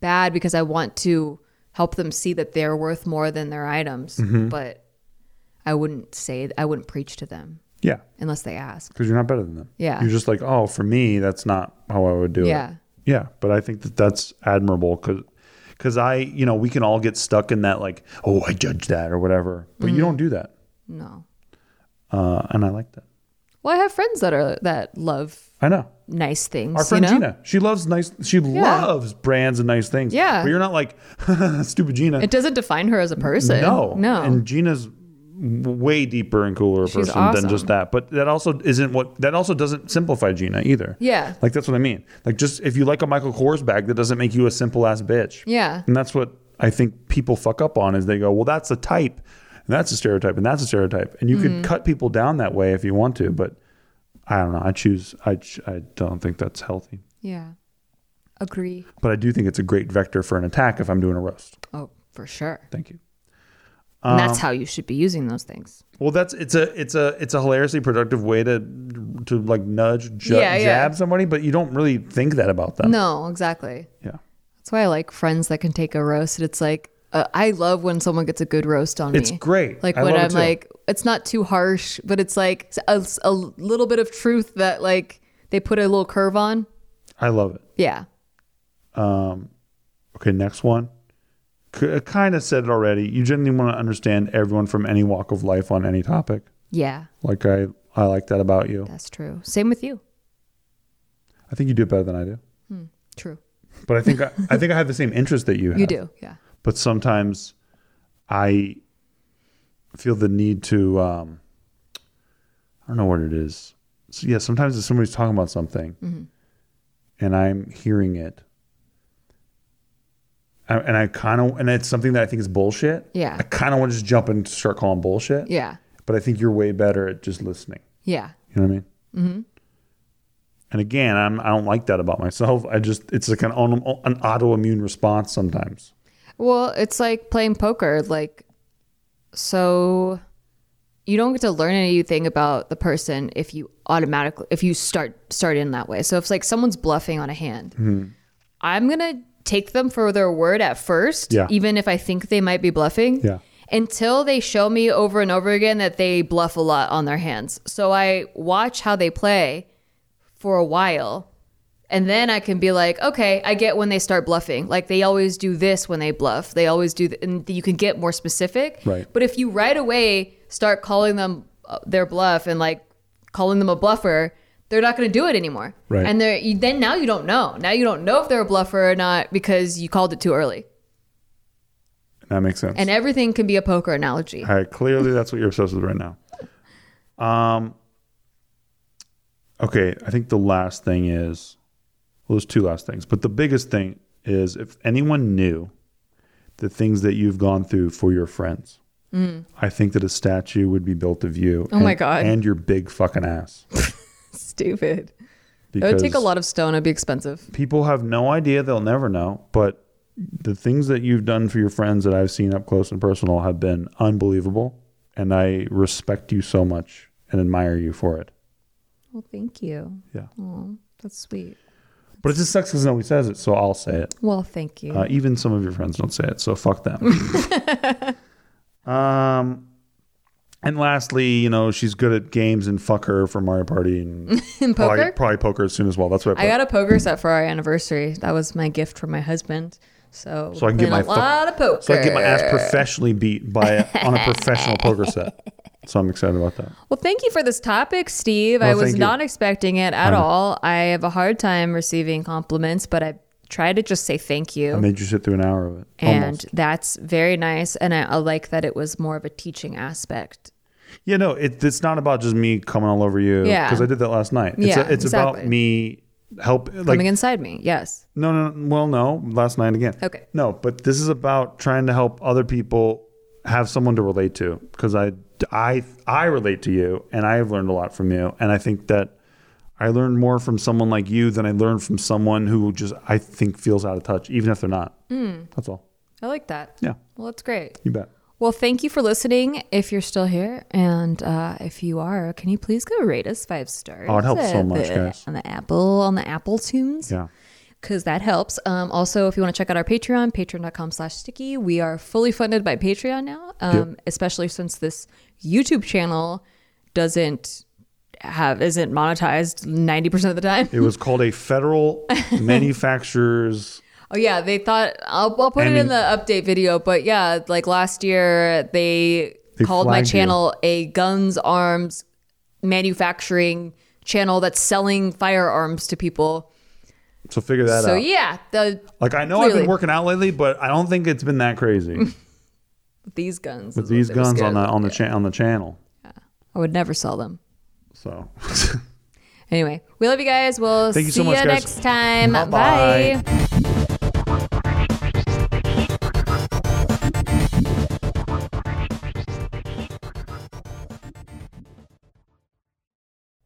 C: bad because I want to help them see that they're worth more than their items,
B: Mm-hmm.
C: but I wouldn't say I wouldn't preach to them
B: Yeah.
C: unless they ask.
B: Because you're not better than them.
C: Yeah.
B: You're just like, oh, for me, that's not how I would do it.
C: Yeah.
B: Yeah, but I think that that's admirable because because I you know we can all get stuck in that like oh I judge that or whatever, but
C: Mm-hmm.
B: you don't do that,
C: No.
B: uh, and I like that.
C: Well, I have friends that are that love
B: I know
C: nice things.
B: our friend
C: you know?
B: Gina, she loves nice, she loves brands and nice things.
C: Yeah.
B: but you're not like stupid Gina.
C: It doesn't define her as a person.
B: no,
C: No.
B: and Gina's way deeper and cooler
C: She's
B: person than just that. But that also isn't what that also doesn't simplify Gina either.
C: Yeah.
B: like that's what I mean. Like just if you like a Michael Kors bag, that doesn't make you a simple ass bitch.
C: Yeah.
B: And that's what I think people fuck up on is they go, well, that's a type, and that's a stereotype, and that's a stereotype, and you
C: Mm-hmm.
B: could cut people down that way if you want to, but I don't know. I choose. I I don't think that's healthy,
C: Yeah. Agree.
B: but I do think it's a great vector for an attack if I'm doing a roast.
C: Oh, for sure.
B: Thank you.
C: And
B: Um,
C: that's how you should be using those things.
B: Well, that's it's a it's a it's a hilariously productive way to to like nudge ju-
C: Yeah, yeah.
B: jab somebody, but you don't really think that about them.
C: No, exactly.
B: Yeah.
C: That's why I like friends that can take a roast. It's like, uh, I love when someone gets a good roast on
B: It's
C: me.
B: great.
C: Like
B: I
C: when I'm
B: too.
C: like, it's not too harsh, but it's like a, a little bit of truth that like they put a little curve on.
B: I love it.
C: Yeah.
B: Um, okay, next one. C- kind of said it already. You genuinely want to understand everyone from any walk of life on any topic.
C: Yeah,
B: Like I, I like that about you.
C: that's true. Same with you.
B: I think you do it better than I do.
C: True.
B: But I think I, I think I have the same interest that you have.
C: You do. Yeah.
B: But sometimes I feel the need to. Um, I don't know what it is. So yeah, sometimes if somebody's talking about something,
C: Mm-hmm.
B: and I'm hearing it, I, and I kind of, and it's something that I think is bullshit.
C: Yeah.
B: I kind of want to just jump and start calling bullshit.
C: Yeah.
B: But I think you're way better at just listening.
C: Yeah.
B: You know what I mean? Mm-hmm. And again, I'm I don't like that about myself. I just it's like an an autoimmune response sometimes.
C: Well, it's like playing poker. Like, so you don't get to learn anything about the person if you automatically if you start start in that way. So if like someone's bluffing on a hand,
B: Mm-hmm.
C: I'm gonna take them for their word at first,
B: Yeah.
C: even if I think they might be bluffing.
B: Yeah.
C: Until they show me over and over again that they bluff a lot on their hands. So I watch how they play for a while and then I can be like, okay, I get when they start bluffing. Like they always do this when they bluff. They always do, th- and you can get more specific.
B: Right.
C: But if you right away start calling them uh, their bluff and like calling them a bluffer, they're not going to do it anymore.
B: Right.
C: And they're you, then now you don't know. Now you don't know if they're a bluffer or not because you called it too early.
B: That makes sense.
C: And everything can be a poker analogy.
B: All right, clearly that's what you're obsessed with right now. Um. Okay, I think the last thing is, well, there's two last things, but the biggest thing is if anyone knew the things that you've gone through for your friends, I think that a statue would be built of you.
C: Mm. Oh my God.
B: And your big fucking ass.
C: Stupid. It would take a lot of stone. It'd be expensive.
B: people have no idea; they'll never know. But the things that you've done for your friends that I've seen up close and personal have been unbelievable, and I respect you so much and admire you for it.
C: Well, thank you.
B: Yeah.
C: Oh, that's sweet.
B: But it just sucks because nobody says it, so I'll say it.
C: Well, thank you.
B: Uh, even some of your friends don't say it, so fuck them. um, and lastly, you know, she's good at games and fuck her for Mario Party and
C: In
B: probably,
C: poker?
B: probably poker soon as well. That's what I,
C: I got a poker set for our anniversary. That was my gift from my husband. So,
B: So I can get my
C: a lot of poker.
B: so I get my ass professionally beat by on a professional poker set. So I'm excited about that.
C: Well, thank you for this topic, Steve.
B: Well,
C: I was not expecting it at
B: know.
C: all. I have a hard time receiving compliments, but I try to just say thank you.
B: I made you sit through an hour of it.
C: and
B: Almost.
C: that's very nice. And I, I like that it was more of a teaching aspect.
B: Yeah, no, it, it's not about just me coming all over you.
C: Yeah.
B: Because I did that last night. It's,
C: Yeah,
B: it's about me help like
C: Coming inside me. Yes.
B: No, no, no, well, no, last night again.
C: Okay.
B: No, but this is about trying to help other people have someone to relate to because I, I, I relate to you and I have learned a lot from you. And I think that I learned more from someone like you than I learned from someone who just, I think, feels out of touch, even if they're not. Hmm. That's all.
C: I like that.
B: Yeah,
C: Well, that's great.
B: you bet.
C: Well, thank you for listening. If you're still here, and uh, if you are, can you please go rate us five stars?
B: Oh, it helps so much,
C: the-
B: guys.
C: On the Apple, on the Apple Tunes.
B: Yeah.
C: because that helps. Um, also, if you want to check out our Patreon, patreon.com slash sticky, we are fully funded by Patreon now, um, especially since this YouTube channel doesn't have isn't monetized 90% of the time.
B: It was called a federal manufacturers.
C: Oh yeah, they thought I'll, I'll put
B: I
C: it in the update video, but yeah, like last year they,
B: They
C: called my
B: flagged you.
C: channel a guns arms manufacturing channel that's selling firearms to people.
B: So figure that
C: so
B: out.
C: So yeah, the
B: Like I know I've been working out lately, but I don't think it's been that crazy
C: these guns
B: with these guns on the on the cha- on the channel. Yeah.
C: I would never sell them.
B: So
C: Anyway, we love you guys. We'll
B: Thank you
C: see
B: so much,
C: you
B: guys.
C: next time.
B: Bye-bye.
C: Bye.